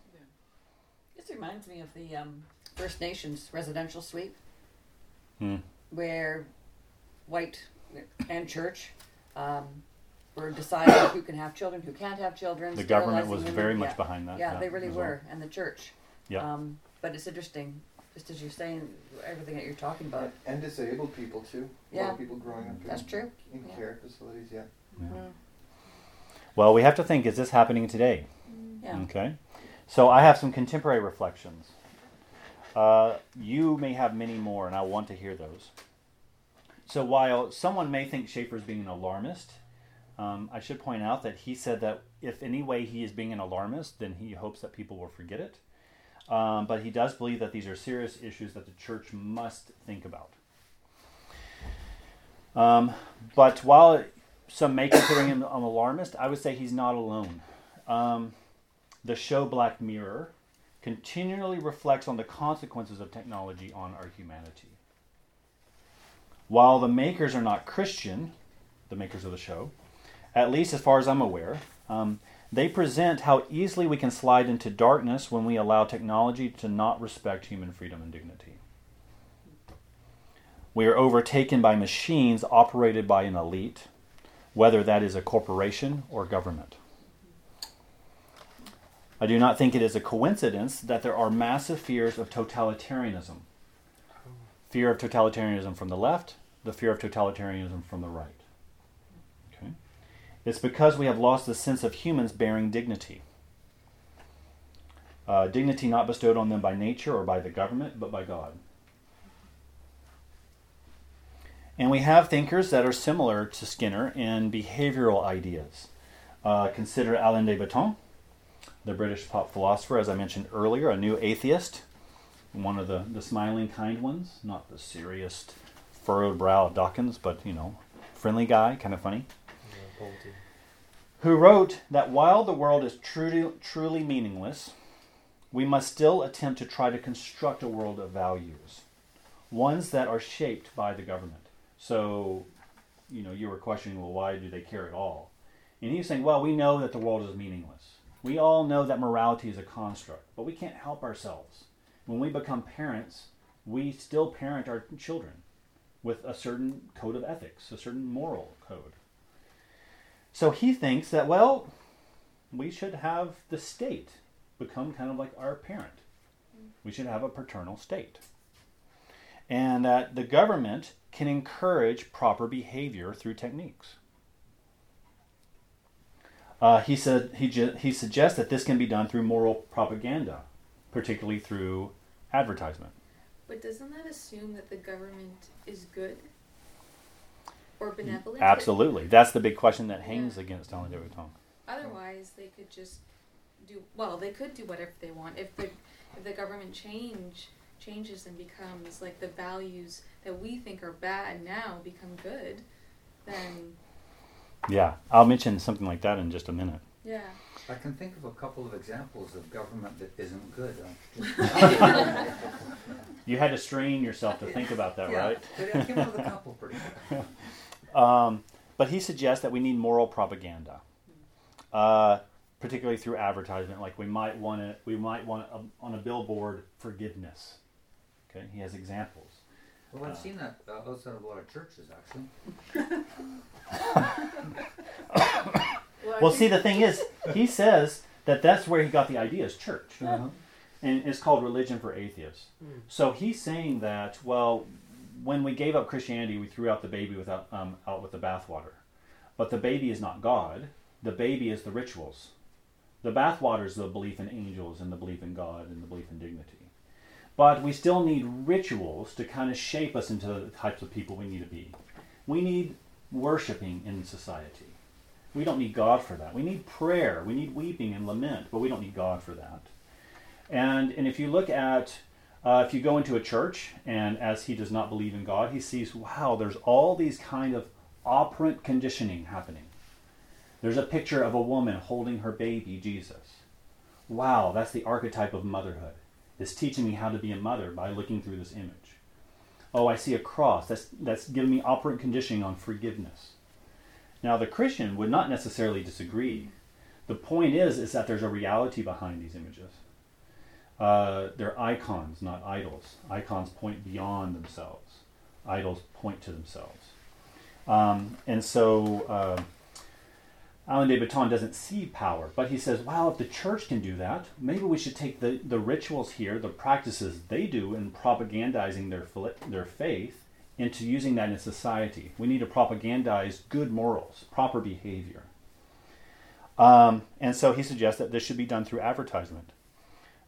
This reminds me of the um, First Nations residential sweep, Hmm. where white and church um, were deciding who can have children, who can't have children. The government was women. very yeah. much behind that. Yeah, they really as well. were, and the church. Yeah. Um, but it's interesting, just as you're saying, everything that you're talking about. And disabled people too. A lot Yeah. of people growing up in, That's true. in Yeah. care facilities, yeah. Yeah. Mm, Well, we have to think: Is this happening today? yeah. Okay. So I have some contemporary reflections. Uh, you may have many more, and I want to hear those. So while someone may think Schaeffer's being an alarmist, um, I should point out that he said that if any way he is being an alarmist, then he hopes that people will forget it. Um, but he does believe that these are serious issues that the church must think about. Um, but while some may consider him an alarmist, I would say he's not alone. Um, the show Black Mirror continually reflects on the consequences of technology on our humanity. While the makers are not Christian, the makers of the show, at least as far as I'm aware, um, they present how easily we can slide into darkness when we allow technology to not respect human freedom and dignity. We are overtaken by machines operated by an elite, whether that is a corporation or government. I do not think it is a coincidence that there are massive fears of totalitarianism. Fear of totalitarianism from the left, the fear of totalitarianism from the right. Okay? It's because we have lost the sense of humans bearing dignity. Uh, dignity not bestowed on them by nature or by the government, but by God. And we have thinkers that are similar to Skinner in behavioral ideas. Uh, consider Alain de Botton, the British pop philosopher, as I mentioned earlier, a new atheist, one of the, the smiling kind ones, not the serious, furrowed brow Dawkins, but, you know, friendly guy, kind of funny, Yeah, who wrote that while the world is truly, truly meaningless, we must still attempt to try to construct a world of values, ones that are shaped by the government. So, you know you were questioning, well, why do they care at all? And he was saying, well, we know that the world is meaningless. We all know that morality is a construct, but we can't help ourselves. When we become parents, we still parent our children with a certain code of ethics, a certain moral code. So he thinks that, well, we should have the state become kind of like our parent. We should have a paternal state. And that the government can encourage proper behavior through techniques. Uh, he said he, ju- he suggests that this can be done through moral propaganda, particularly through advertisement. But doesn't that assume that the government is good or mm, benevolent? Absolutely, that's the big question that hangs Yeah. against Alain de Botton. Otherwise, they could just do well. They could do whatever they want if the if the government change changes and becomes like the values that we think are bad now become good. Then Yeah, I'll mention something like that in just a minute. yeah, I can think of a couple of examples of government that isn't good. You had to strain yourself to think about that, yeah, right? But I came up with a couple pretty quick. Um, but he suggests that we need moral propaganda, uh, particularly through advertisement. Like we might want to, we might want a, on a billboard forgiveness. Okay, he has examples. Well, I've Uh, seen that uh, outside of a lot of churches, actually. Well, Well, see, the thing is, he says that that's where he got the idea is church, Uh-huh. and it's called religion for atheists. Mm. So he's saying that well, when we gave up Christianity, we threw out the baby without um, out with the bathwater. But the baby is not God. The baby is the rituals. The bathwater is the belief in angels and the belief in God and the belief in dignity. But we still need rituals to kind of shape us into the types of people we need to be. We need worshiping in society. We don't need God for that. We need prayer. We need weeping and lament, but we don't need God for that. And and if you look at uh, if you go into a church and as he does not believe in God, he sees wow, there's all these kind of operant conditioning happening. There's a picture of a woman holding her baby Jesus. Wow, that's the archetype of motherhood. It's teaching me how to be a mother by looking through this image. Oh, I see a cross. That's that's giving me operant conditioning on forgiveness. Now the Christian would not necessarily disagree. The point is is that there's a reality behind these images. Uh, they're icons, not idols. Icons point beyond themselves. Idols point to themselves. Um, and so uh, Alain de Botton doesn't see power, but he says, wow, if the church can do that, maybe we should take the, the rituals here, the practices they do in propagandizing their, their faith, into using that in society. We need to propagandize good morals, proper behavior. Um, and so he suggests that this should be done through advertisement.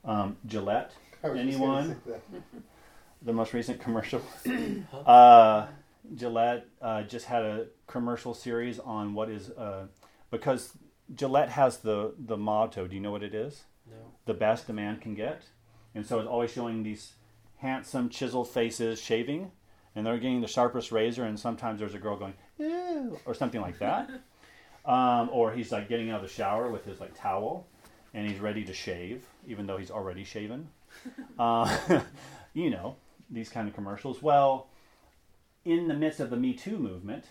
Um, Gillette, I was just gonna anyone? the most recent commercial. uh, Gillette uh, just had a commercial series on what is uh, because Gillette has the the motto. Do you know what it is? No. The best a man can get, and so it's always showing these handsome chiseled faces shaving, and they're getting the sharpest razor, and sometimes there's a girl going ew or something like that, um, or he's like getting out of the shower with his like towel, and he's ready to shave even though he's already shaven. Uh, you know these kind of commercials. Well, in the midst of the Me Too movement,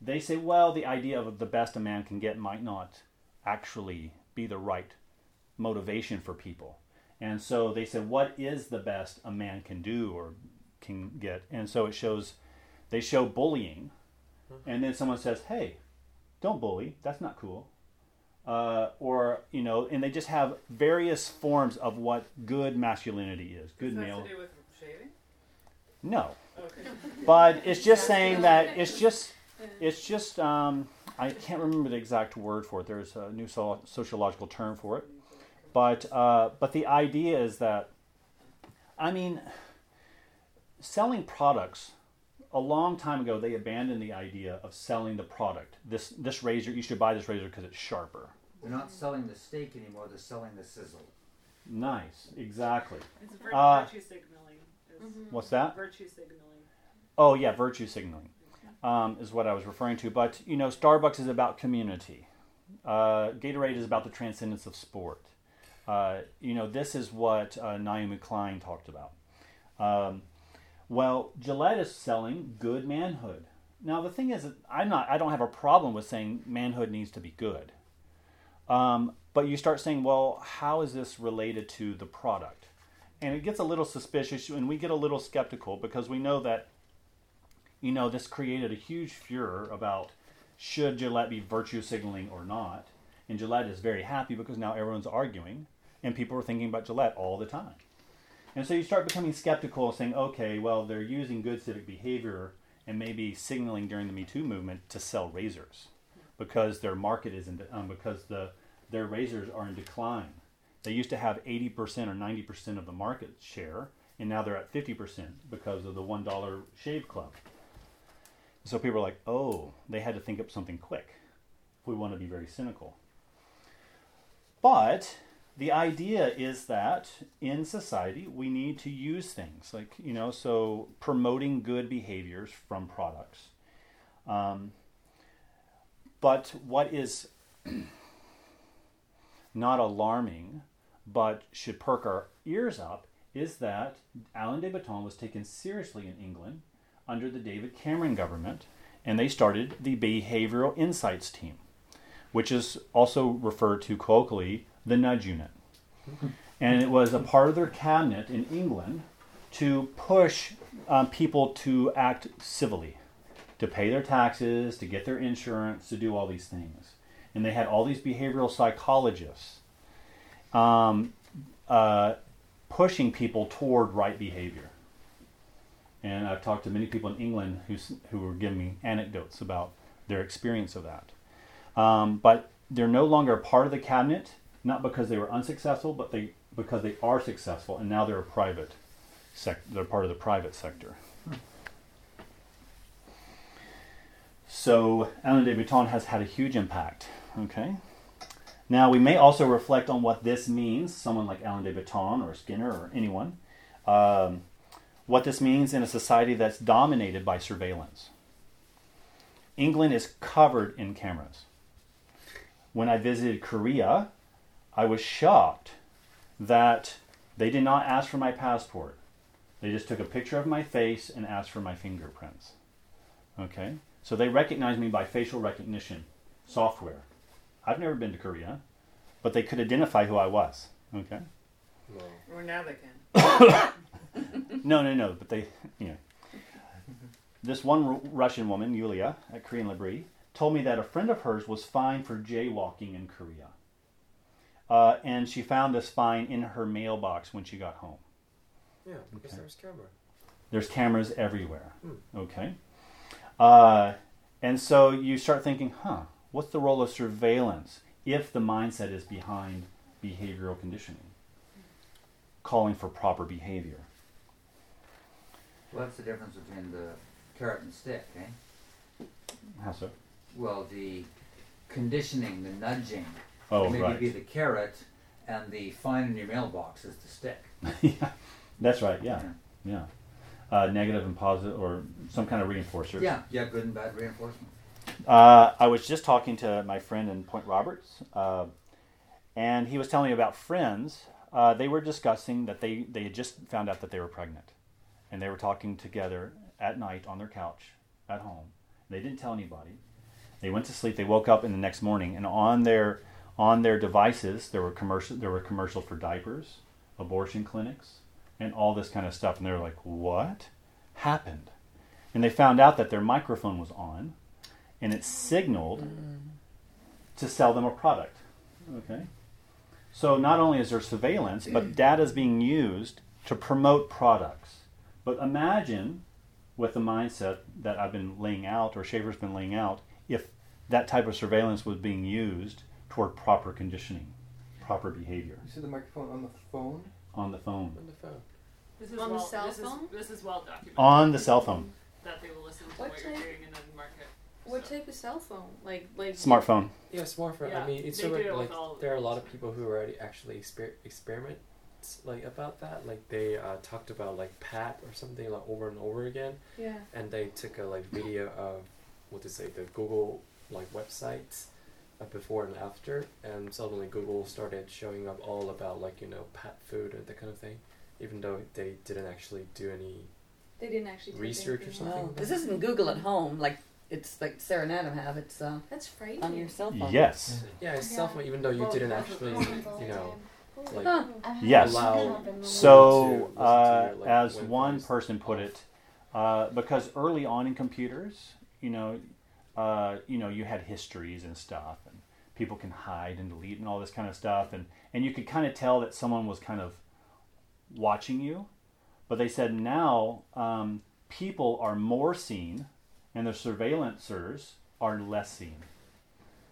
they say, well, the idea of the best a man can get might not actually be the right motivation for people. And so they said, what is the best a man can do or can get? And so it shows, they show bullying, and then someone says, hey, don't bully. That's not cool. Uh, or you know, and they just have various forms of what good masculinity is. Good Does that male. have to do with shaving? No, Okay. but it's just saying that it's just it's just um, I can't remember the exact word for it. There's a new so- sociological term for it, but uh, but the idea is that I mean, selling products. A long time ago, they abandoned the idea of selling the product. This this razor, you should buy this razor because it's sharper. They're not selling the steak anymore, they're selling the sizzle. Nice, exactly. It's vir- Uh, virtue signaling. Is Mhm. What's that? Virtue signaling. Oh yeah, virtue signaling um, is what I was referring to. But you know, Starbucks is about community. Uh, Gatorade is about the transcendence of sport. Uh, you know, this is what uh, Naomi Klein talked about. Um, well, Gillette is selling good manhood, Now the thing is, I'm not. I don't have a problem with saying manhood needs to be good. Um, but you start saying, well, how is this related to the product? And it gets a little suspicious, and we get a little skeptical because we know that, you know, this created a huge furor about should Gillette be virtue signaling or not. And Gillette is very happy because now everyone's arguing, and people are thinking about Gillette all the time. And so you start becoming skeptical, saying, okay, well, they're using good civic behavior and maybe signaling during the Me Too movement to sell razors because their market is in, de- um, because the their razors are in decline. They used to have 80% or 90% of the market share, and now they're at 50% because of the $1 shave club. So people are like, oh, they had to think up something quick. If we want to be very cynical. But the idea is that in society we need to use things like you know so promoting good behaviors from products. Um, but what is not alarming but should perk our ears up is that Alain de Botton was taken seriously in England under the David Cameron government and they started the behavioral insights team which is also referred to colloquially the nudge unit and it was a part of their cabinet in England to push um, people to act civilly, to pay their taxes, to get their insurance, to do all these things. And they had all these behavioral psychologists um, uh, pushing people toward right behavior. And I've talked to many people in England who, who were giving me anecdotes about their experience of that. Um, but they're no longer a part of the cabinet not because they were unsuccessful, but they because they are successful, and now they're a private sec- they're part of the private sector. So Alain de Botton has had a huge impact. Okay. Now we may also reflect on what this means. Someone like Alain de Botton or Skinner or anyone, um, what this means in a society that's dominated by surveillance. England is covered in cameras. When I visited Korea, I was shocked that they did not ask for my passport. They just took a picture of my face and asked for my fingerprints. Okay? So they recognized me by facial recognition software. I've never been to Korea, but they could identify who I was. Okay? No. Or now they can. No, no, no, but they, you know. This one Ru- Russian woman, Yulia, at Korean L'Abri, told me that a friend of hers was fined for jaywalking in Korea. Uh, and she found this fine in her mailbox when she got home. Yeah, because Okay. there's camera. There's cameras everywhere. Hmm. Okay. Uh, and so you start thinking, huh, what's the role of surveillance if the mindset is behind behavioral conditioning? Calling for proper behavior. Well, that's the difference between the carrot and stick, eh? How so? Well, the conditioning, the nudging, Oh, maybe right. be the carrot, and the fine in your mailbox is the stick. yeah, that's right. Yeah, yeah. Uh, negative and positive, or some kind of reinforcer. Yeah, yeah, good and bad reinforcement. Uh, I was just talking to my friend in Point Roberts, uh, and he was telling me about friends. Uh, they were discussing that they, they had just found out that they were pregnant, and they were talking together at night on their couch at home. They didn't tell anybody. They went to sleep. They woke up in the next morning, and on their on their devices there were commercial there were commercials for diapers, abortion clinics, and all this kind of stuff. And they were like, "What happened?" And they found out that their microphone was on, and it signaled mm. to sell them a product. Okay. So not only is there surveillance, but data is being used to promote products. But imagine, with the mindset that I've been laying out, or Schaeffer's been laying out, if that type of surveillance was being used toward proper conditioning, proper behavior You see the microphone on the phone? on the phone, On the phone. This is On the cell this phone? Is, this is well documented. on the cell phone, that they will listen to What what, you're type- doing and then mark it. What So- type of cell phone? Like like smartphone. Yeah, smartphone. Yeah, I mean, it's sort of like there are a lot of people who already actually exper- experiment like about that. Like they uh, talked about like Pat or something like over and over again, Yeah. and they took a like video of what to say the Google like website uh, before and after, and suddenly Google started showing up all about like you know pet food and that kind of thing, even though they didn't actually do any They didn't actually Research or something? else. Well, this isn't Google at home. Like it's like Sarah and Adam have. It's uh, That's on your cell phone. Yes. Yeah, it's Yeah. cell phone, even though you didn't actually, you know, like Huh. Yes. allow. So, to to uh, your, like, as one person put it, uh, because early on in computers, you know, uh, you know, you had histories and stuff, and people can hide and delete and all this kind of stuff, and and you could kind of tell that someone was kind of watching you. But they said now um, people are more seen, and the surveillancers are less seen.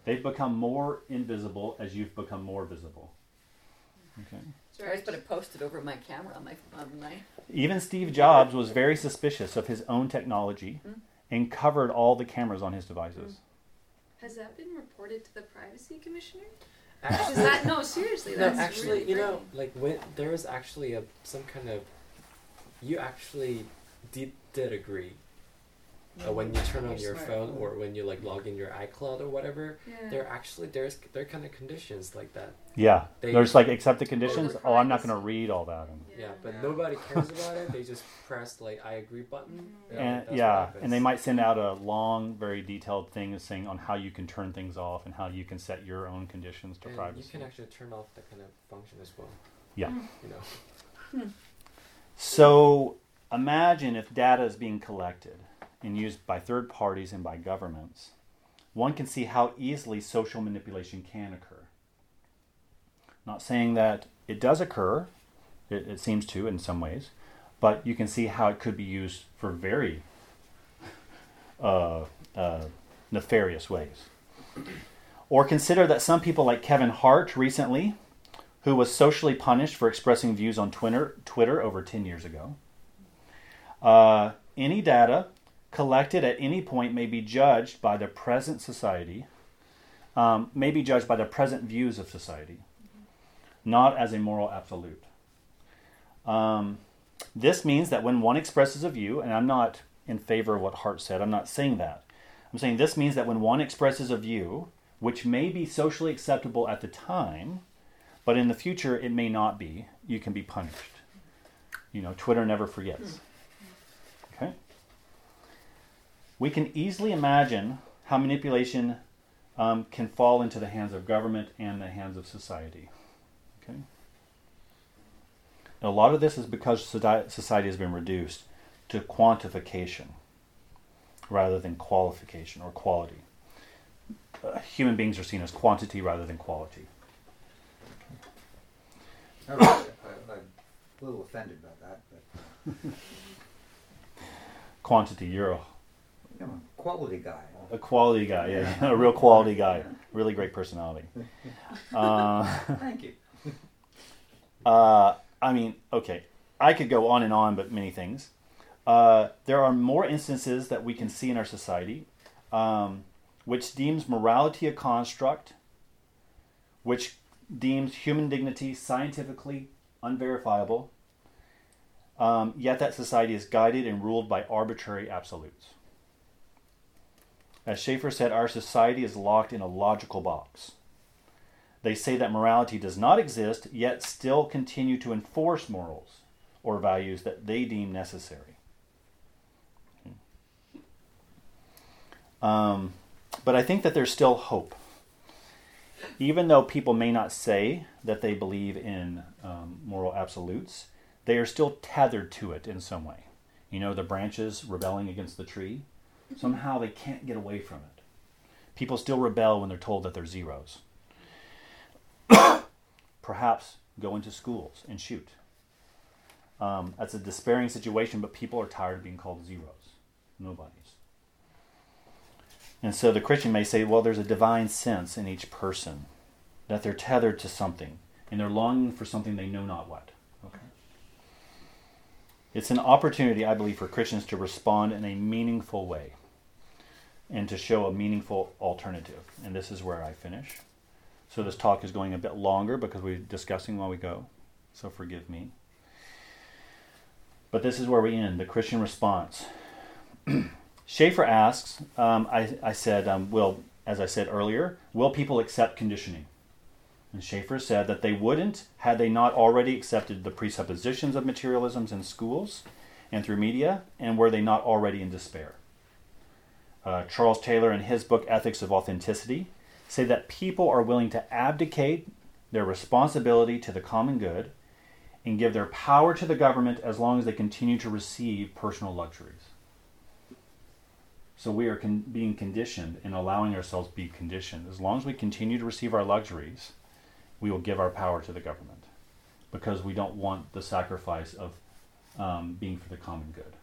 They've become more invisible as you've become more visible. Okay. Sorry, I always put it posted over my camera on my on my. Even Steve Jobs was very suspicious of his own technology Hmm. And covered all the cameras on his devices. Mm. Has that been reported to the privacy commissioner? Is Actually, that no? Seriously, no, that's actually, really you know, like when there was actually a some kind of, you actually did did agree. Uh, when you turn on Your your phone or when you like log in your iCloud or whatever, Yeah. there actually there's there kind of conditions like that. Yeah, They- there's like accept the conditions. Oh, I'm not going to read all that. And, Yeah, but Yeah. nobody cares about it. They just press like I agree button. Mhm. Yeah, and yeah, and they might send out a long, very detailed thing saying on how you can turn things off and how you can set your own conditions to And privacy. you can actually turn off that kind of function as well. Yeah. You know. So imagine if data is being collected and used by third parties and by governments, one can see how easily social manipulation can occur. Not saying that it does occur, it, it seems to in some ways, but you can see how it could be used for very uh, uh, nefarious ways. Or consider that some people like Kevin Hart recently who was socially punished for expressing views on Twitter, Twitter over 10 years ago. Uh, any data collected at any point may be judged by the present society, um, may be judged by the present views of society, not as a moral absolute. Um, this means that when one expresses a view, and I'm not in favor of what Hart said, I'm not saying that. I'm saying this means that when one expresses a view, which may be socially acceptable at the time, but in the future it may not be, you can be punished. You know, Twitter never forgets. Okay? We can easily imagine how manipulation um, can fall into the hands of government and the hands of society. Okay? A lot of this is because society has been reduced to quantification rather than qualification or quality. Uh, human beings are seen as quantity rather than quality. I I'm a little offended by that, but Quantity, you're a, quality guy. a quality guy, yeah, a real quality guy. Really great personality. Uh, Thank you. Uh, I mean, okay, I could go on and on, but many things. Uh, there are more instances that we can see in our society, um, which deems morality a construct, which deems human dignity scientifically unverifiable. Um, yet that society is guided and ruled by arbitrary absolutes. As Schaeffer said, our society is locked in a logical box. They say that morality does not exist, yet still continue to enforce morals or values that they deem necessary. Um, but I think that there's still hope. Even though people may not say that they believe in um, moral absolutes, they are still tethered to it in some way. You know, the branches rebelling against the tree, somehow they can't get away from it. People still rebel when they're told that they're zeros perhaps go into schools and shoot. Um, that's a despairing situation, but people are tired of being called zeros, nobodies. And so the Christian may say, well, there's a divine sense in each person that they're tethered to something and they're longing for something they know not what. Okay. It's an opportunity, I believe, for Christians to respond in a meaningful way and to show a meaningful alternative. And this is where I finish. So this talk is going a bit longer because we're discussing while we go. So forgive me. But this is where we end the Christian response. Schaeffer asks, um, I, I said, um, will, as I said earlier, will people accept conditioning? And Schaeffer said that they wouldn't had they not already accepted the presuppositions of materialisms in schools and through media, and were they not already in despair. Uh, Charles Taylor, in his book Ethics of Authenticity, say that people are willing to abdicate their responsibility to the common good and give their power to the government as long as they continue to receive personal luxuries. So we are con- being conditioned and allowing ourselves to be conditioned. As long as we continue to receive our luxuries, we will give our power to the government because we don't want the sacrifice of um, being for the common good.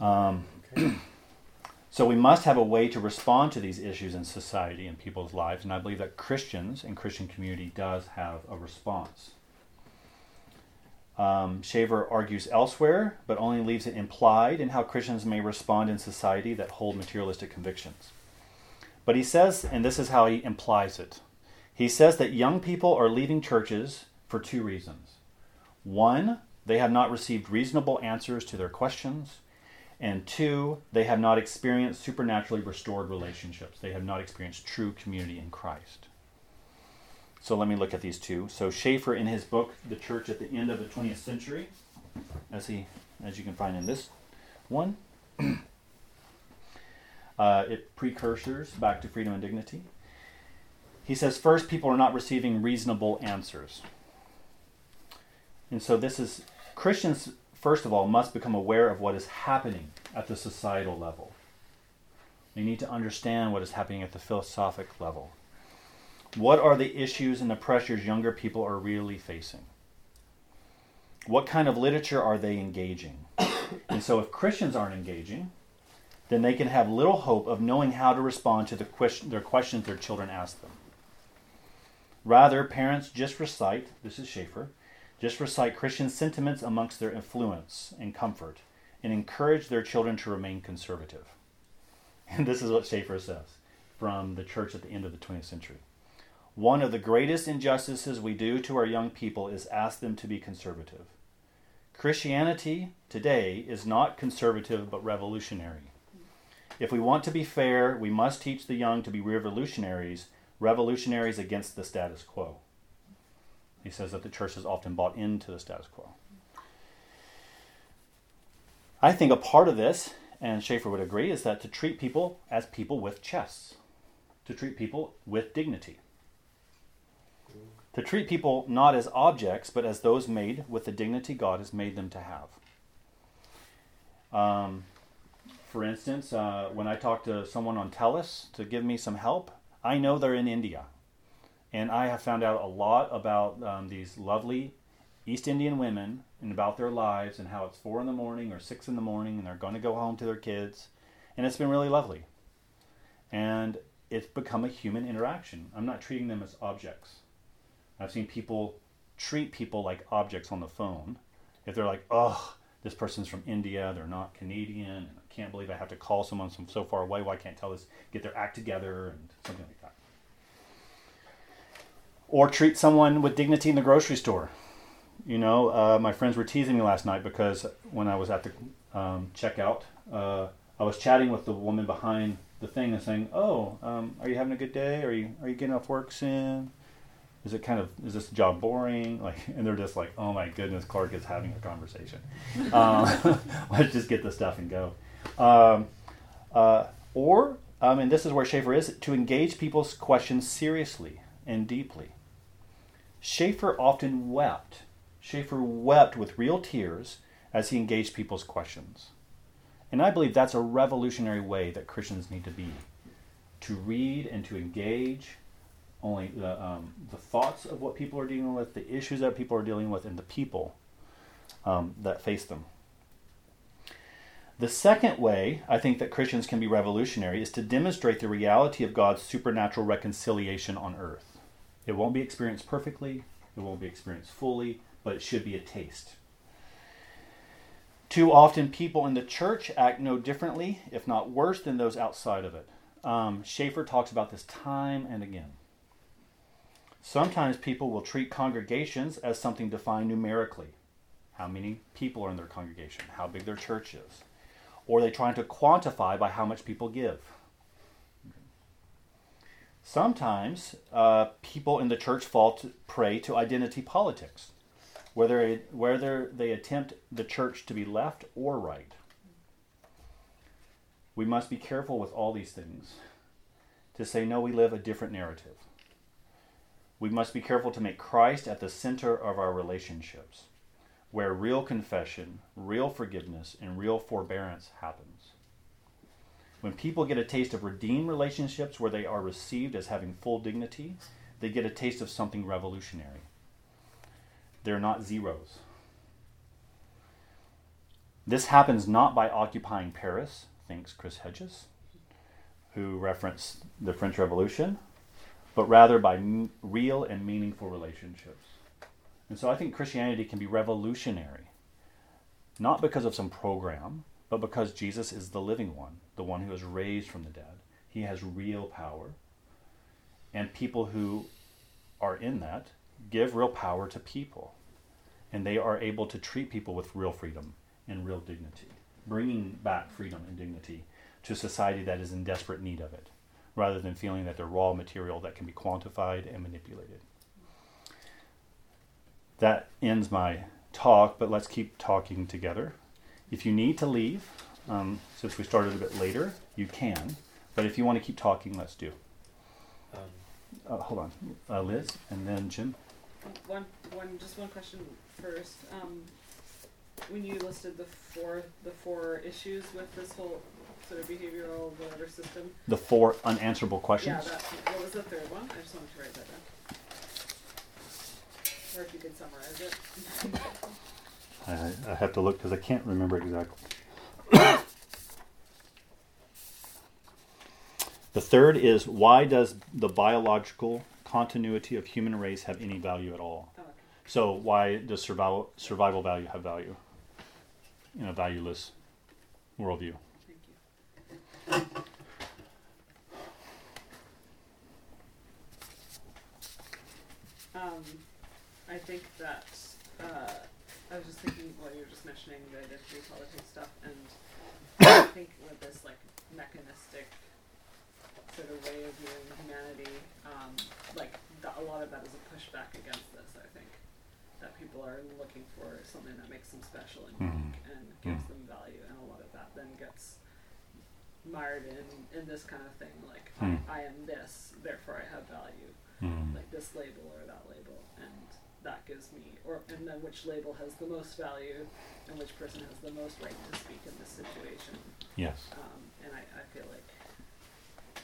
Um, Okay. so we must have a way to respond to these issues in society and people's lives, and I believe that Christians and Christian community does have a response. Um, Schaeffer argues elsewhere, but only leaves it implied in how Christians may respond in society that hold materialistic convictions. But he says, and this is how he implies it he says that young people are leaving churches for two reasons. One, they have not received reasonable answers to their questions. And two, they have not experienced supernaturally restored relationships. They have not experienced true community in Christ. So let me look at these two. So Schaeffer, in his book, The Church at the End of the 20th Century, as he, as you can find in this one, uh, it precursors back to freedom and dignity. He says first, people are not receiving reasonable answers, and so this is Christians. First of all, must become aware of what is happening at the societal level. They need to understand what is happening at the philosophic level. What are the issues and the pressures younger people are really facing? What kind of literature are they engaging? and so, if Christians aren't engaging, then they can have little hope of knowing how to respond to the question, their questions their children ask them. Rather, parents just recite, this is Schaeffer, just recite Christian sentiments amongst their influence and comfort and encourage their children to remain conservative. And this is what Schaeffer says from the church at the end of the 20th century. One of the greatest injustices we do to our young people is ask them to be conservative. Christianity today is not conservative but revolutionary. If we want to be fair, we must teach the young to be revolutionaries, revolutionaries against the status quo. He says that the church has often bought into the status quo. I think a part of this, and Schaeffer would agree, is that to treat people as people with chests, to treat people with dignity, to treat people not as objects, but as those made with the dignity God has made them to have. Um, for instance, uh, when I talk to someone on TELUS to give me some help, I know they're in India. And I have found out a lot about um, these lovely East Indian women and about their lives and how it's four in the morning or six in the morning and they're going to go home to their kids. And it's been really lovely. And it's become a human interaction. I'm not treating them as objects. I've seen people treat people like objects on the phone. If they're like, oh, this person's from India, they're not Canadian, and I can't believe I have to call someone from so far away, why can't tell this, get their act together, and something like that. Or treat someone with dignity in the grocery store. You know, uh, my friends were teasing me last night because when I was at the um, checkout, uh, I was chatting with the woman behind the thing and saying, "Oh, um, are you having a good day? Are you are you getting off work soon? Is it kind of is this job boring?" Like, and they're just like, "Oh my goodness, Clarke is having a conversation. Um, let's just get the stuff and go." Um, uh, or, um, and this is where Schaeffer is to engage people's questions seriously and deeply. Schaeffer often wept. Schaeffer wept with real tears as he engaged people's questions. And I believe that's a revolutionary way that Christians need to be to read and to engage only the, um, the thoughts of what people are dealing with, the issues that people are dealing with, and the people um, that face them. The second way I think that Christians can be revolutionary is to demonstrate the reality of God's supernatural reconciliation on earth. It won't be experienced perfectly, it won't be experienced fully, but it should be a taste. Too often, people in the church act no differently, if not worse, than those outside of it. Um, Schaeffer talks about this time and again. Sometimes people will treat congregations as something defined numerically how many people are in their congregation, how big their church is. Or they try to quantify by how much people give. Sometimes uh, people in the church fall to, prey to identity politics, whether, whether they attempt the church to be left or right. We must be careful with all these things to say, no, we live a different narrative. We must be careful to make Christ at the center of our relationships, where real confession, real forgiveness, and real forbearance happens. When people get a taste of redeemed relationships where they are received as having full dignity, they get a taste of something revolutionary. They're not zeros. This happens not by occupying Paris, thinks Chris Hedges, who referenced the French Revolution, but rather by m- real and meaningful relationships. And so I think Christianity can be revolutionary, not because of some program, but because Jesus is the living one, the one who is raised from the dead. He has real power. And people who are in that give real power to people. And they are able to treat people with real freedom and real dignity, bringing back freedom and dignity to society that is in desperate need of it, rather than feeling that they're raw material that can be quantified and manipulated. That ends my talk, but let's keep talking together. If you need to leave, um, since we started a bit later, you can. But if you want to keep talking, let's do. Um, Uh, hold on, uh, Liz, and then Jim. One, one, just one question first. Um, when you listed the four, the four issues with this whole sort of behavioral whatever system. The four unanswerable questions. Yeah, that. What was the third one? I just wanted to write that down. Or if you could summarize it. I, I have to look because I can't remember exactly. the third is why does the biological continuity of human race have any value at all? Oh, okay. So why does survival survival value have value in a valueless worldview? Thank you. Um, I think that uh, I was just thinking while you were just mentioning the identity politics stuff, and I think with this like mechanistic sort of way of viewing humanity, um, like a lot of that is a pushback against this. I think that people are looking for something that makes them special and Mhm. unique and gives them value, and a lot of that then gets mired in in this kind of thing like Hmm. I, I am this therefore i have value Mm. like this label or that label that gives me or and then which label has the most value and which person has the most right to speak in this situation. Yes. um, and I, I feel like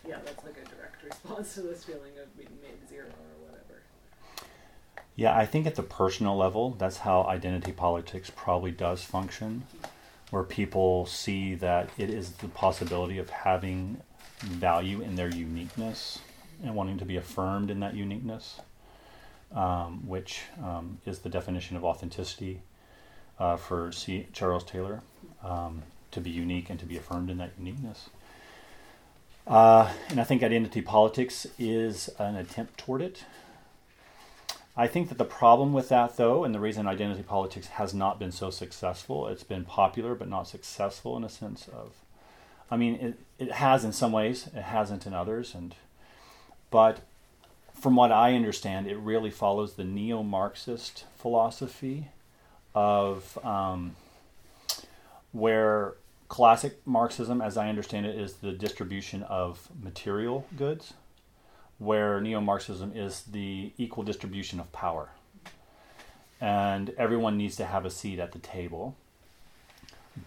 yeah that's like a direct response to this feeling of being made zero or whatever. Yeah, I think at the personal level, that's how identity politics probably does function, where people see that it is the possibility of having value in their uniqueness and wanting to be affirmed in that uniqueness, um, which um, is the definition of authenticity uh, for C. Charles Taylor, um, to be unique and to be affirmed in that uniqueness. Uh, and I think identity politics is an attempt toward it. I think that the problem with that, though, and the reason identity politics has not been so successful, it's been popular but not successful in a sense of, I mean, it, it has in some ways, it hasn't in others, and but from what I understand, it really follows the neo-Marxist philosophy of um, where classic Marxism, as I understand it, is the distribution of material goods where neo Marxism is the equal distribution of power. And everyone needs to have a seat at the table.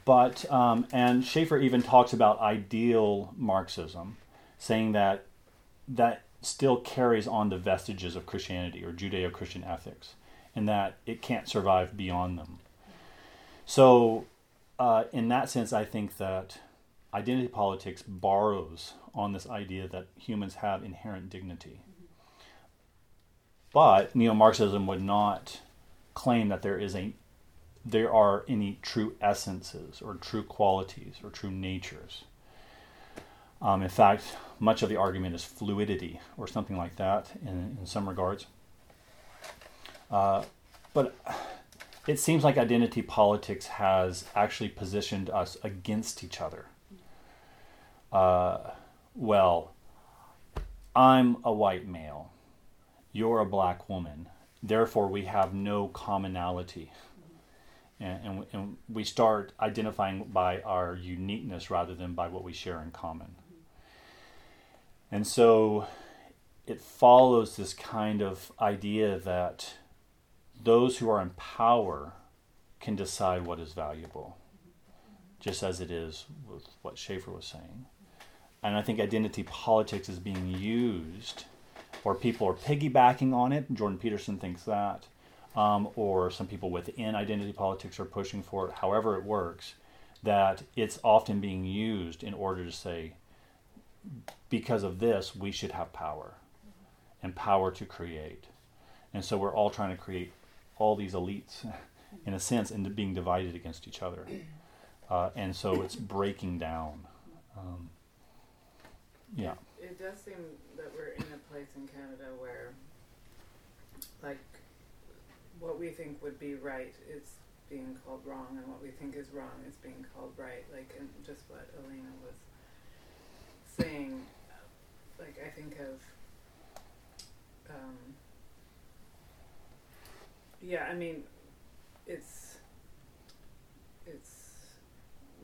But, um, and Schaeffer even talks about ideal Marxism, saying that that still carries on the vestiges of Christianity or Judeo Christian ethics, and that it can't survive beyond them. So, uh, in that sense, I think that identity politics borrows on this idea that humans have inherent dignity. But neo-Marxism would not claim that there is a there are any true essences or true qualities or true natures. Um, in fact, much of the argument is fluidity or something like that in, in some regards. Uh, but it seems like identity politics has actually positioned us against each other. Uh, well, I'm a white male, you're a black woman, therefore we have no commonality. and, and, and we start identifying by our uniqueness rather than by what we share in common. And so it follows this kind of idea that those who are in power can decide what is valuable, just as it is with what Schaeffer was saying. And I think identity politics is being used, or people are piggybacking on it. Jordan Peterson thinks that, um, or some people within identity politics are pushing for it. However, it works, that it's often being used in order to say, because of this, we should have power and power to create. And so we're all trying to create all these elites, in a sense, into being divided against each other. Uh, and so it's breaking down. Um, yeah. It does seem that we're in a place in Canada where, like, what we think would be right is being called wrong, and what we think is wrong is being called right. Like, and just what Elena was saying, like, I think of, um, yeah, I mean, it's, it's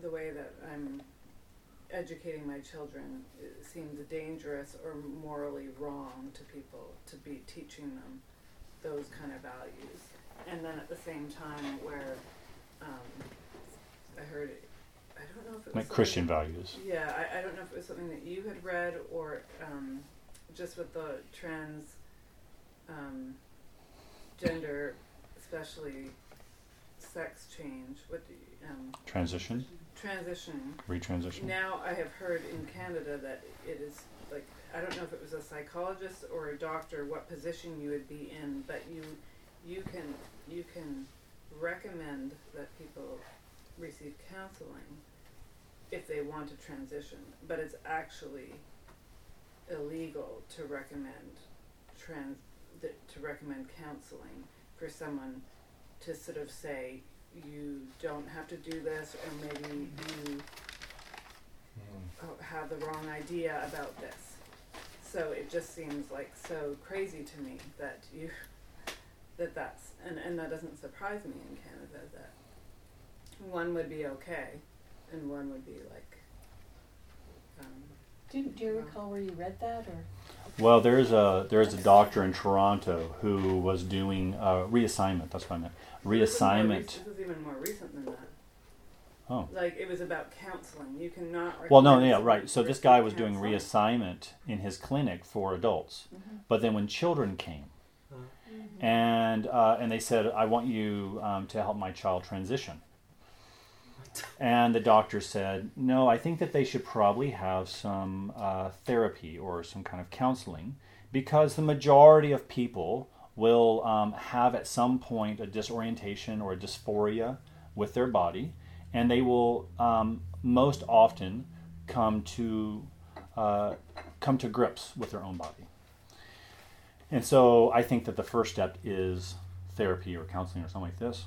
the way that I'm educating my children it seems dangerous or morally wrong to people to be teaching them those kind of values. And then at the same time, where um, I heard, I don't know if it was Like Christian values. Yeah, I, I don't know if it was something that you had read or um, just with the trans um, gender, especially sex change. What do you, um, Transition, transition? retransition. Now I have heard in Canada that it is like I don't know if it was a psychologist or a doctor what position you would be in, but you you can you can recommend that people receive counseling if they want to transition, but it's actually illegal to recommend trans th- to recommend counseling for someone to sort of say you don't have to do this or maybe you uh, have the wrong idea about this. So it just seems like so crazy to me that you that that's and, and that doesn't surprise me in Canada that one would be okay and one would be like um, Do, do you recall where you read that or? Well, there's a there's a doctor in Toronto who was doing uh, reassignment. That's what I meant. this is more rec- Reassignment. This is even more recent than that. Oh. Like it was about counseling. You cannot. Well, no, recommend yeah, right. So this guy receive was doing counseling. reassignment in his clinic for adults, but then when children came, and uh, and they said, "I want you um, to help my child transition," and the doctor said, "No, I think that they should probably have some uh, therapy or some kind of counseling, because the majority of people will um, have at some point a disorientation or a dysphoria with their body, and they will um, most often come to uh, come to grips with their own body." And so I think that the first step is therapy or counseling or something like this.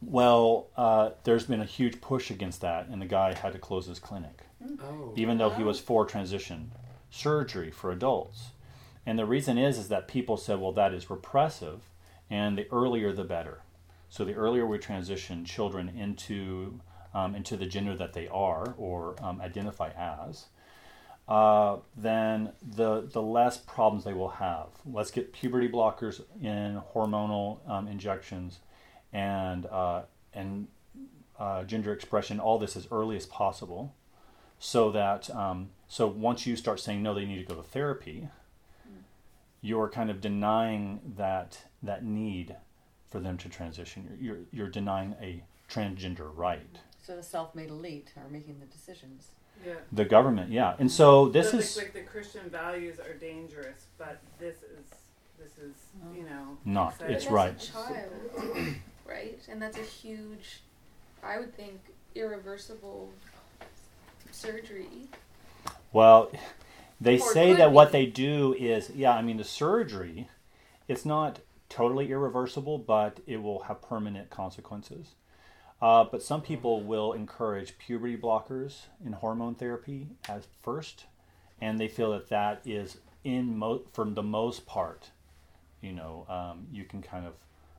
Well, uh, there's been a huge push against that, and the guy had to close his clinic, Oh. even though he was for transition surgery for adults. And the reason is is that people said, well, that is repressive, and the earlier the better. So the earlier we transition children into um, into the gender that they are or um, identify as, uh, then the the less problems they will have. Let's get puberty blockers in hormonal um, injections, and uh, and uh, gender expression. All this as early as possible, so that um, so once you start saying no, they need to go to therapy. You're kind of denying that that need for them to transition. You're you're, you're denying a transgender right. So the self-made elite are making the decisions. Yeah. The government, yeah, and so this so is like, like the Christian values are dangerous, but this is this is you know Not. exciting. It's right. As a child, right? And that's a huge, I would think, irreversible surgery. Well, they Or say that what they do is, yeah, I mean, the surgery, it's not totally irreversible, but it will have permanent consequences. Uh, but some people will encourage puberty blockers in hormone therapy at first, and they feel that that is in mo- for the most part, you know, um, you can kind of,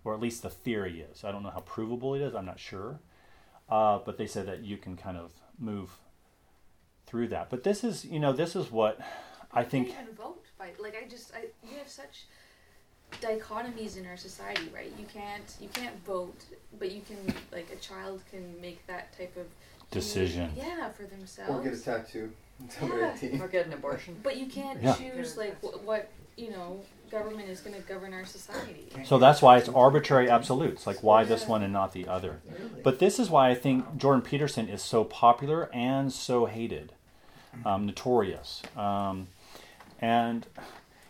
or at least the theory is. I don't know how provable it is. I'm not sure, uh, but they said that you can kind of move through that. But this is, you know, this is what I think. You can't even vote by like I just I we have such dichotomies in our society, right? You can't you can't vote, but you can like a child can make that type of Decision. Yeah, for themselves. Or get a tattoo until Yeah. they're 18. Or get an abortion. But you can't Yeah. choose like wh- what you know government is going to govern our society. So that's why it's arbitrary absolutes, like why this one and not the other. But this is why I think Jordan Peterson is so popular and so hated, um, notorious. Um, and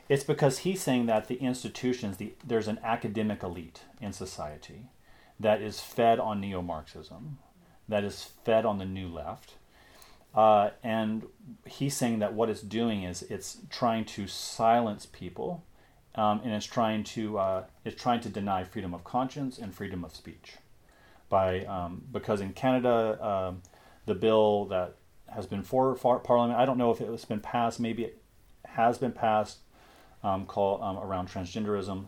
it's because he's saying that the institutions, the, there's an academic elite in society that is fed on neo Marxism, that is fed on the new left. Uh, and he's saying that what it's doing is it's trying to silence people um, and it's trying to uh, it's trying to deny freedom of conscience and freedom of speech by um, because in Canada um, the bill that has been for, for Parliament I don't know if it's been passed maybe it has been passed um, called um, around transgenderism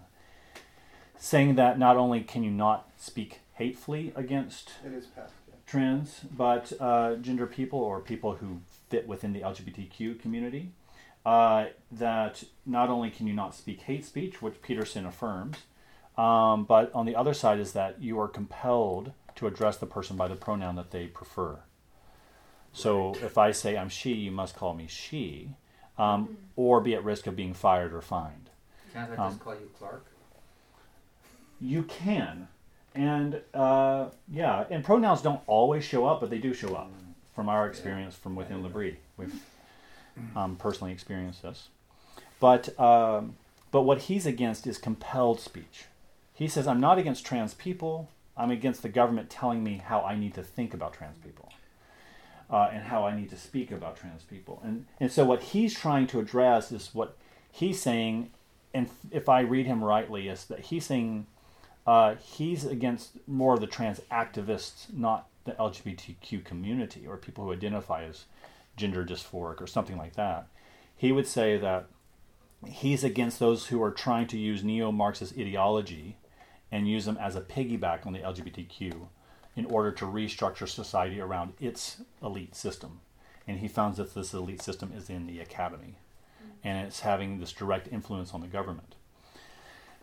saying that not only can you not speak hatefully against It is passed. Yeah. trans, but uh, gender people or people who fit within the LGBTQ community. Uh, that not only can you not speak hate speech, which Peterson affirms, um, but on the other side is that you are compelled to address the person by the pronoun that they prefer. So if I say I'm she, you must call me she, um, or be at risk of being fired or fined. Can't I Um, just call you Clarke? You can, and uh, yeah, and pronouns don't always show up, but they do show up. From our experience from within L'Abri, we've um, personally experienced this. But um, but what he's against is compelled speech. He says, "I'm not against trans people. I'm against the government telling me how I need to think about trans people." Uh, and how I need to speak about trans people. And, and so, what he's trying to address is what he's saying, and if I read him rightly, is that he's saying uh, he's against more of the trans activists, not the LGBTQ community or people who identify as gender dysphoric or something like that. He would say that he's against those who are trying to use neo Marxist ideology and use them as a piggyback on the LGBTQ in order to restructure society around its elite system. And he found that this elite system is in the academy and it's having this direct influence on the government.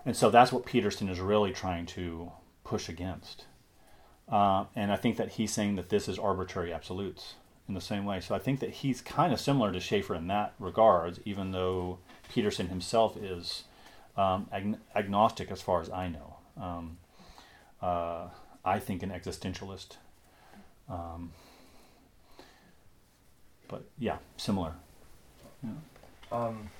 And so that's what Peterson is really trying to push against. Uh, and I think that he's saying that this is arbitrary absolutes in the same way. So I think that he's kind of similar to Schaeffer in that regards, even though Peterson himself is um, ag- agnostic as far as I know. Um, uh, I think an existentialist. Um, but yeah, similar. Um,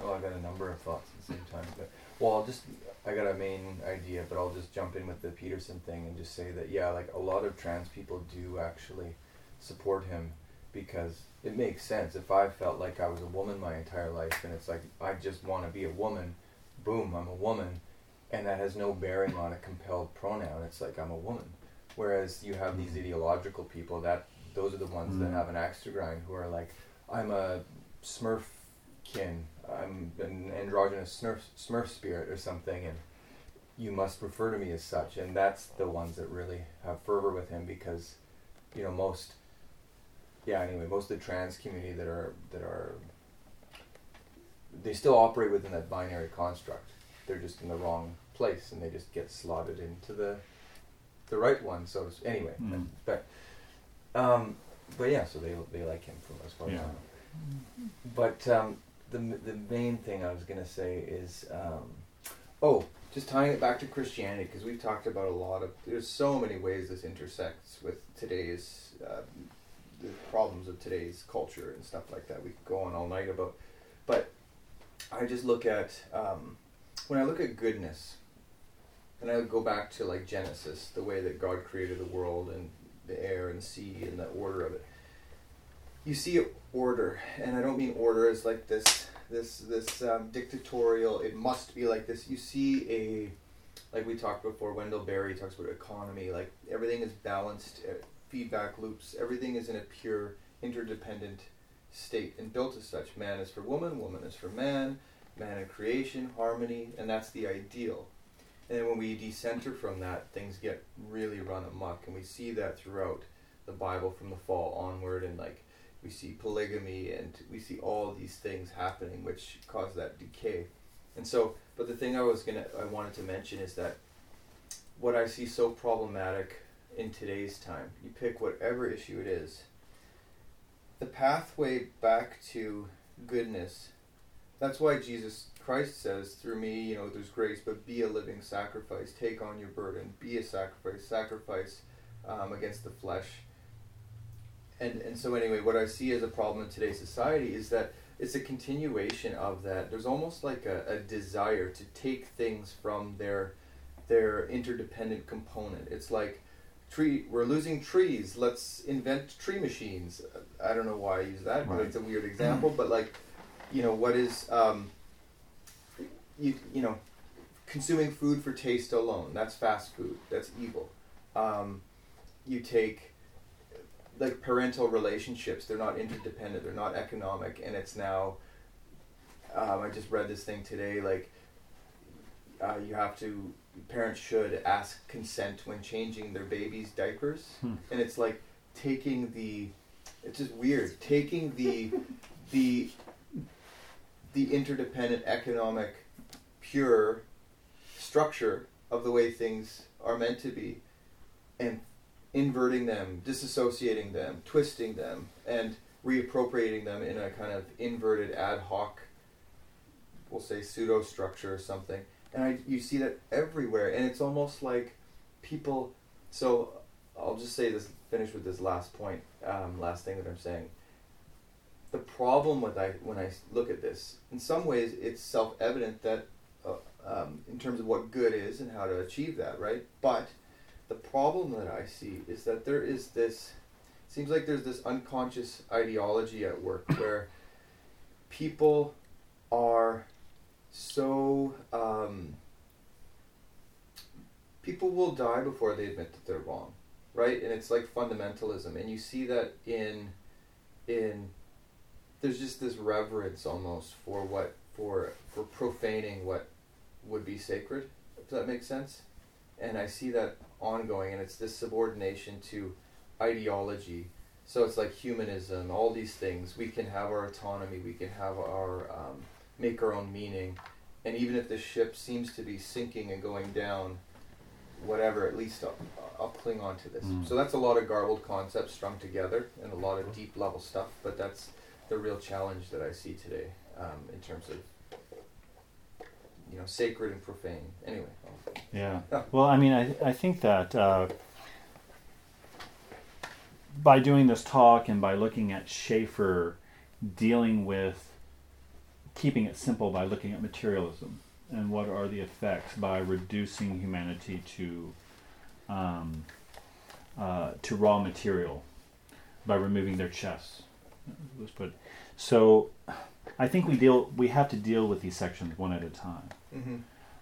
well, I got a number of thoughts at the same time, but well, I'll just I got a main idea, but I'll just jump in with the Peterson thing and just say that yeah, like a lot of trans people do actually support him because it makes sense. If I felt like I was a woman my entire life and it's like I just want to be a woman, boom, I'm a woman, and that has no bearing on a compelled pronoun. It's like I'm a woman. Whereas you have these ideological people that those are the ones that Mm. have an axe to grind who are like I'm a Smurf kin. I'm an androgynous Smurf, Smurf spirit or something, and you must refer to me as such. And that's the ones that really have fervor with him because, you know, most, yeah. Anyway, most of the trans community that are that are, they still operate within that binary construct. They're just in the wrong place, and they just get slotted into the, the right one. So to anyway, Mm. but, um, but yeah. So they they like him from as far as I Yeah. know. But um, the the main thing I was gonna say is, um, oh, just tying it back to Christianity because we've talked about a lot of. There's so many ways this intersects with today's uh, the problems of today's culture and stuff like that. We could go on all night about, but I just look at um, when I look at goodness, and I go back to like Genesis, the way that God created the world and the air and sea and the order of it you see order, and I don't mean order as like this this this um, dictatorial. It must be like this. You see a like we talked before. Wendell Berry talks about economy. Like everything is balanced, uh, feedback loops. Everything is in a pure interdependent state and built as such. Man is for woman, woman is for man. Man and creation, harmony, and that's the ideal. And then when we decenter from that, things get really run amok, and we see that throughout the Bible from the fall onward, and like we see polygamy, and we see all these things happening, which cause that decay. And so, but the thing I was gonna, I wanted to mention is that what I see so problematic in today's time, you pick whatever issue it is, the pathway back to goodness. That's why Jesus Christ says, through me, you know, there's grace, but be a living sacrifice. Take on your burden. Be a sacrifice. Sacrifice um, against the flesh. And, and so, anyway, what I see as a problem in today's society is that it's a continuation of that. There's almost like a, a desire to take things from their, their interdependent component. It's like, tree we're losing trees let's invent tree machines. I don't know why i use that but it's a weird example but like you know what is um, you you know consuming food for taste alone that's fast food that's evil. Um, you take like parental relationships they're not interdependent they're not economic and it's now um, i just read this thing today like uh, you have to parents should ask consent when changing their baby's diapers Hmm. and it's like taking the it's just weird taking the the the interdependent economic pure structure of the way things are meant to be and inverting them disassociating them twisting them and reappropriating them in a kind of inverted ad hoc we'll say pseudo structure or something and I, you see that everywhere and it's almost like people so i'll just say this finish with this last point um, last thing that i'm saying. The problem with I, when i look at this in some ways it's self-evident that uh, um, in terms of what good is and how to achieve that right? But the problem that i see is that there is this seems like there's this unconscious ideology at work where people are so um, people will die before they admit that they're wrong right? And it's like fundamentalism. And you see that in in there's just this reverence almost for what for for profaning what would be sacred if that makes sense. And i see that ongoing and it's this subordination to ideology. So it's like humanism all these things. We can have our autonomy. We can have our um, make our own meaning and even if the ship seems to be sinking and going down whatever at least i'll, I'll cling on to this Mm. so that's a lot of garbled concepts strung together and a lot of deep level stuff but that's the real challenge that i see today um, in terms of you know sacred and profane anyway I'll- Yeah. Yeah. Well, I mean, I, I think that uh, by doing this talk and by looking at Schaeffer dealing with keeping it simple by looking at materialism and what are the effects by reducing humanity to um, uh, to raw material by removing their chests. Let's put so. I think we deal. We have to deal with these sections one at a time. mm-hmm.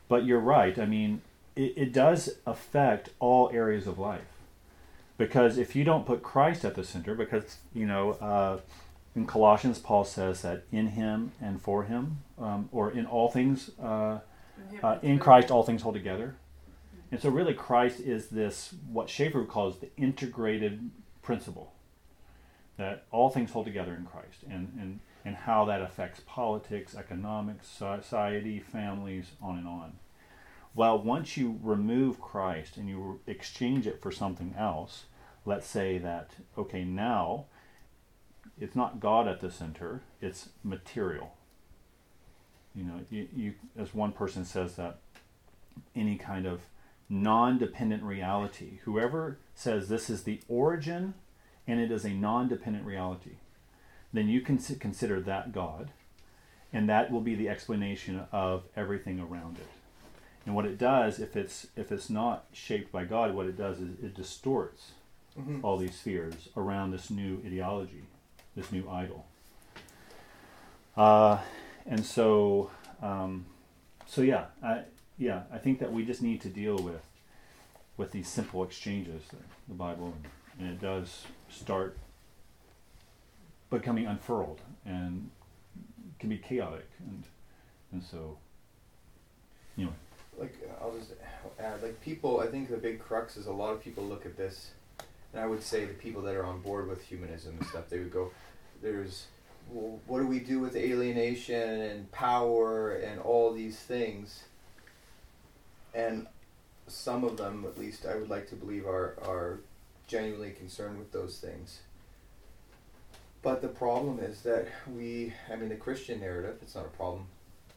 But you're right. I mean, it, it does affect all areas of life. Because if you don't put Christ at the center, because, you know, uh, in Colossians, Paul says that in him and for him, um, or in all things, uh, uh, in Christ, all things hold together. And so, really, Christ is this, what Schaeffer calls the integrated principle that all things hold together in Christ, and, and, and how that affects politics, economics, society, families, on and on. Well, once you remove Christ and you exchange it for something else, let's say that, okay, now it's not God at the center, it's material. You know, you, you as one person says that any kind of non-dependent reality, whoever says this is the origin and it is a non-dependent reality, then you can consider that God, and that will be the explanation of everything around it. And what it does, if it's if it's not shaped by God, what it does is it distorts Mm-hmm. all these spheres around this new ideology, this new idol. Uh, and so, um, so yeah, I, yeah, I think that we just need to deal with with these simple exchanges, the, Bible, and it does start becoming unfurled and can be chaotic, and and so anyway, like I'll just add like people. I think the big crux is a lot of people look at this, and I would say the people that are on board with humanism and stuff, they would go, "There's, well, what do we do with alienation and power and all these things?" And some of them, at least, I would like to believe are are genuinely concerned with those things. But the problem is that we, I mean, the Christian narrative, it's not a problem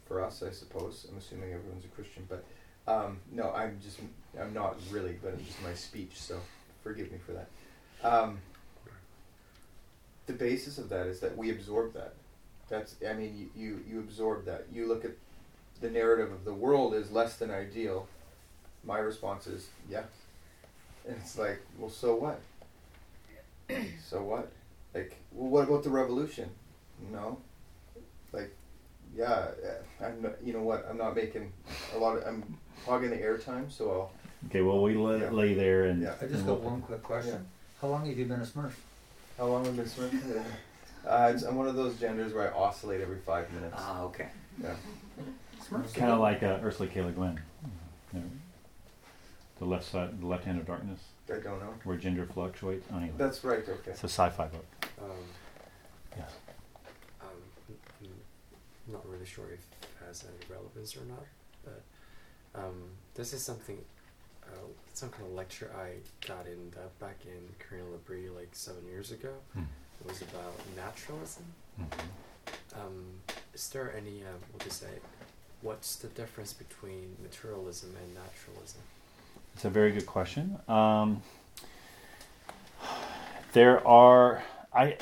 for us, I suppose. I'm assuming everyone's a Christian, but um, no, I'm just, I'm not really, but it's just my speech, so forgive me for that. Um, the basis of that is that we absorb that. That's, I mean, you, you, you absorb that. You look at the narrative of the world is less than ideal. My response is, yeah. And it's like, well, so what? so what? Like, well, what about the revolution? No. Like, yeah, I'm not, you know what? I'm not making a lot of, I'm hogging the airtime, so I'll, Okay, well, we let Yeah. it lay there and. Yeah. I just and got we'll- one quick question. How long have you been a Smurf? how long have I been swimming? uh, it's, I'm one of those genders where I oscillate every five minutes. Ah, okay. Yeah. Smurfs. Kind of like uh, Ursula K. Le Guin. You know, the left side, the left hand of darkness, I don't know. where gender fluctuates. Oh, anyway, That's right, okay. it's a sci-fi book. Um, Yes. um, n- n- not really sure if it has any relevance or not, but um, this is something, uh, some kind of lecture I got in back in Korean L'Abri like seven years ago. Hmm. It was about naturalism. Mhm. Um, is there any, um, what to say, what's the difference between materialism and naturalism? It's a very good question. Um, there are, I,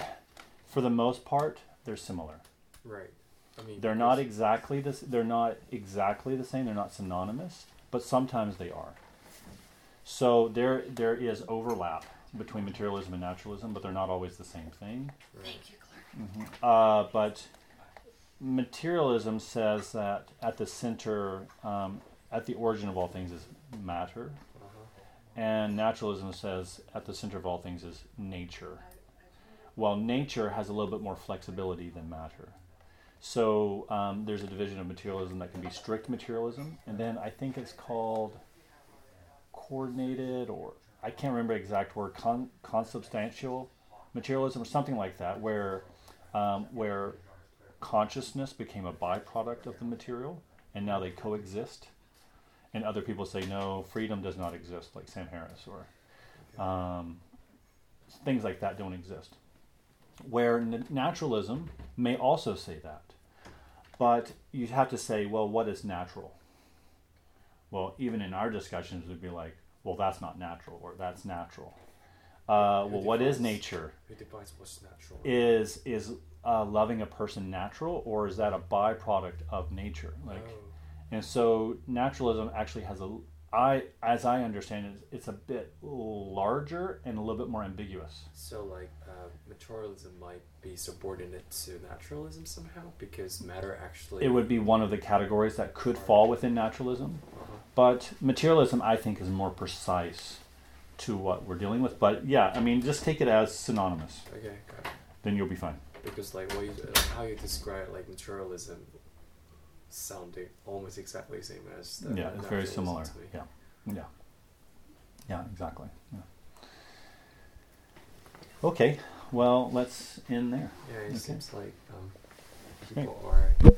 for the most part, they're similar. Right. I mean, They're not exactly this. They're not exactly the same. They're not synonymous, but sometimes they are. So there, there is overlap between materialism and naturalism, but they're not always the same thing. Right. Thank you, Clarke. Uh, but materialism says that at the center, um, at the origin of all things is matter, Uh-huh. and naturalism says at the center of all things is nature. Well, nature has a little bit more flexibility than matter. So um, there's a division of materialism that can be strict materialism, and then I think it's called coordinated, or I can't remember the exact word, con- consubstantial materialism, or something like that, where um, where consciousness became a byproduct of the material, and now they coexist. And other people say no, freedom does not exist, like Sam Harris, or um, things like that don't exist. Where n- naturalism may also say that, but you'd have to say, well, what is natural? Well, even in our discussions, we'd be like, well, that's not natural, or that's natural. Uh, well, what is nature? Who defines what's natural? Is is uh, loving a person natural, or is that a byproduct of nature? Like, oh. and so naturalism actually has a, I as I understand it, it's a bit larger and a little bit more ambiguous. So, like, uh, materialism might be subordinate to naturalism somehow because matter actually. It would be one of the categories that could fall within naturalism, Uh-huh. but materialism I think is more precise to what we're dealing with. But yeah, I mean, just take it as synonymous, Okay, got it. then you'll be fine. Because, like, what you, how you describe like materialism sounded almost exactly the same as the yeah, it's very similar. Yeah, yeah, yeah, exactly. Yeah. Okay, well, let's end there. Yeah, it Okay. seems like um, Great. people are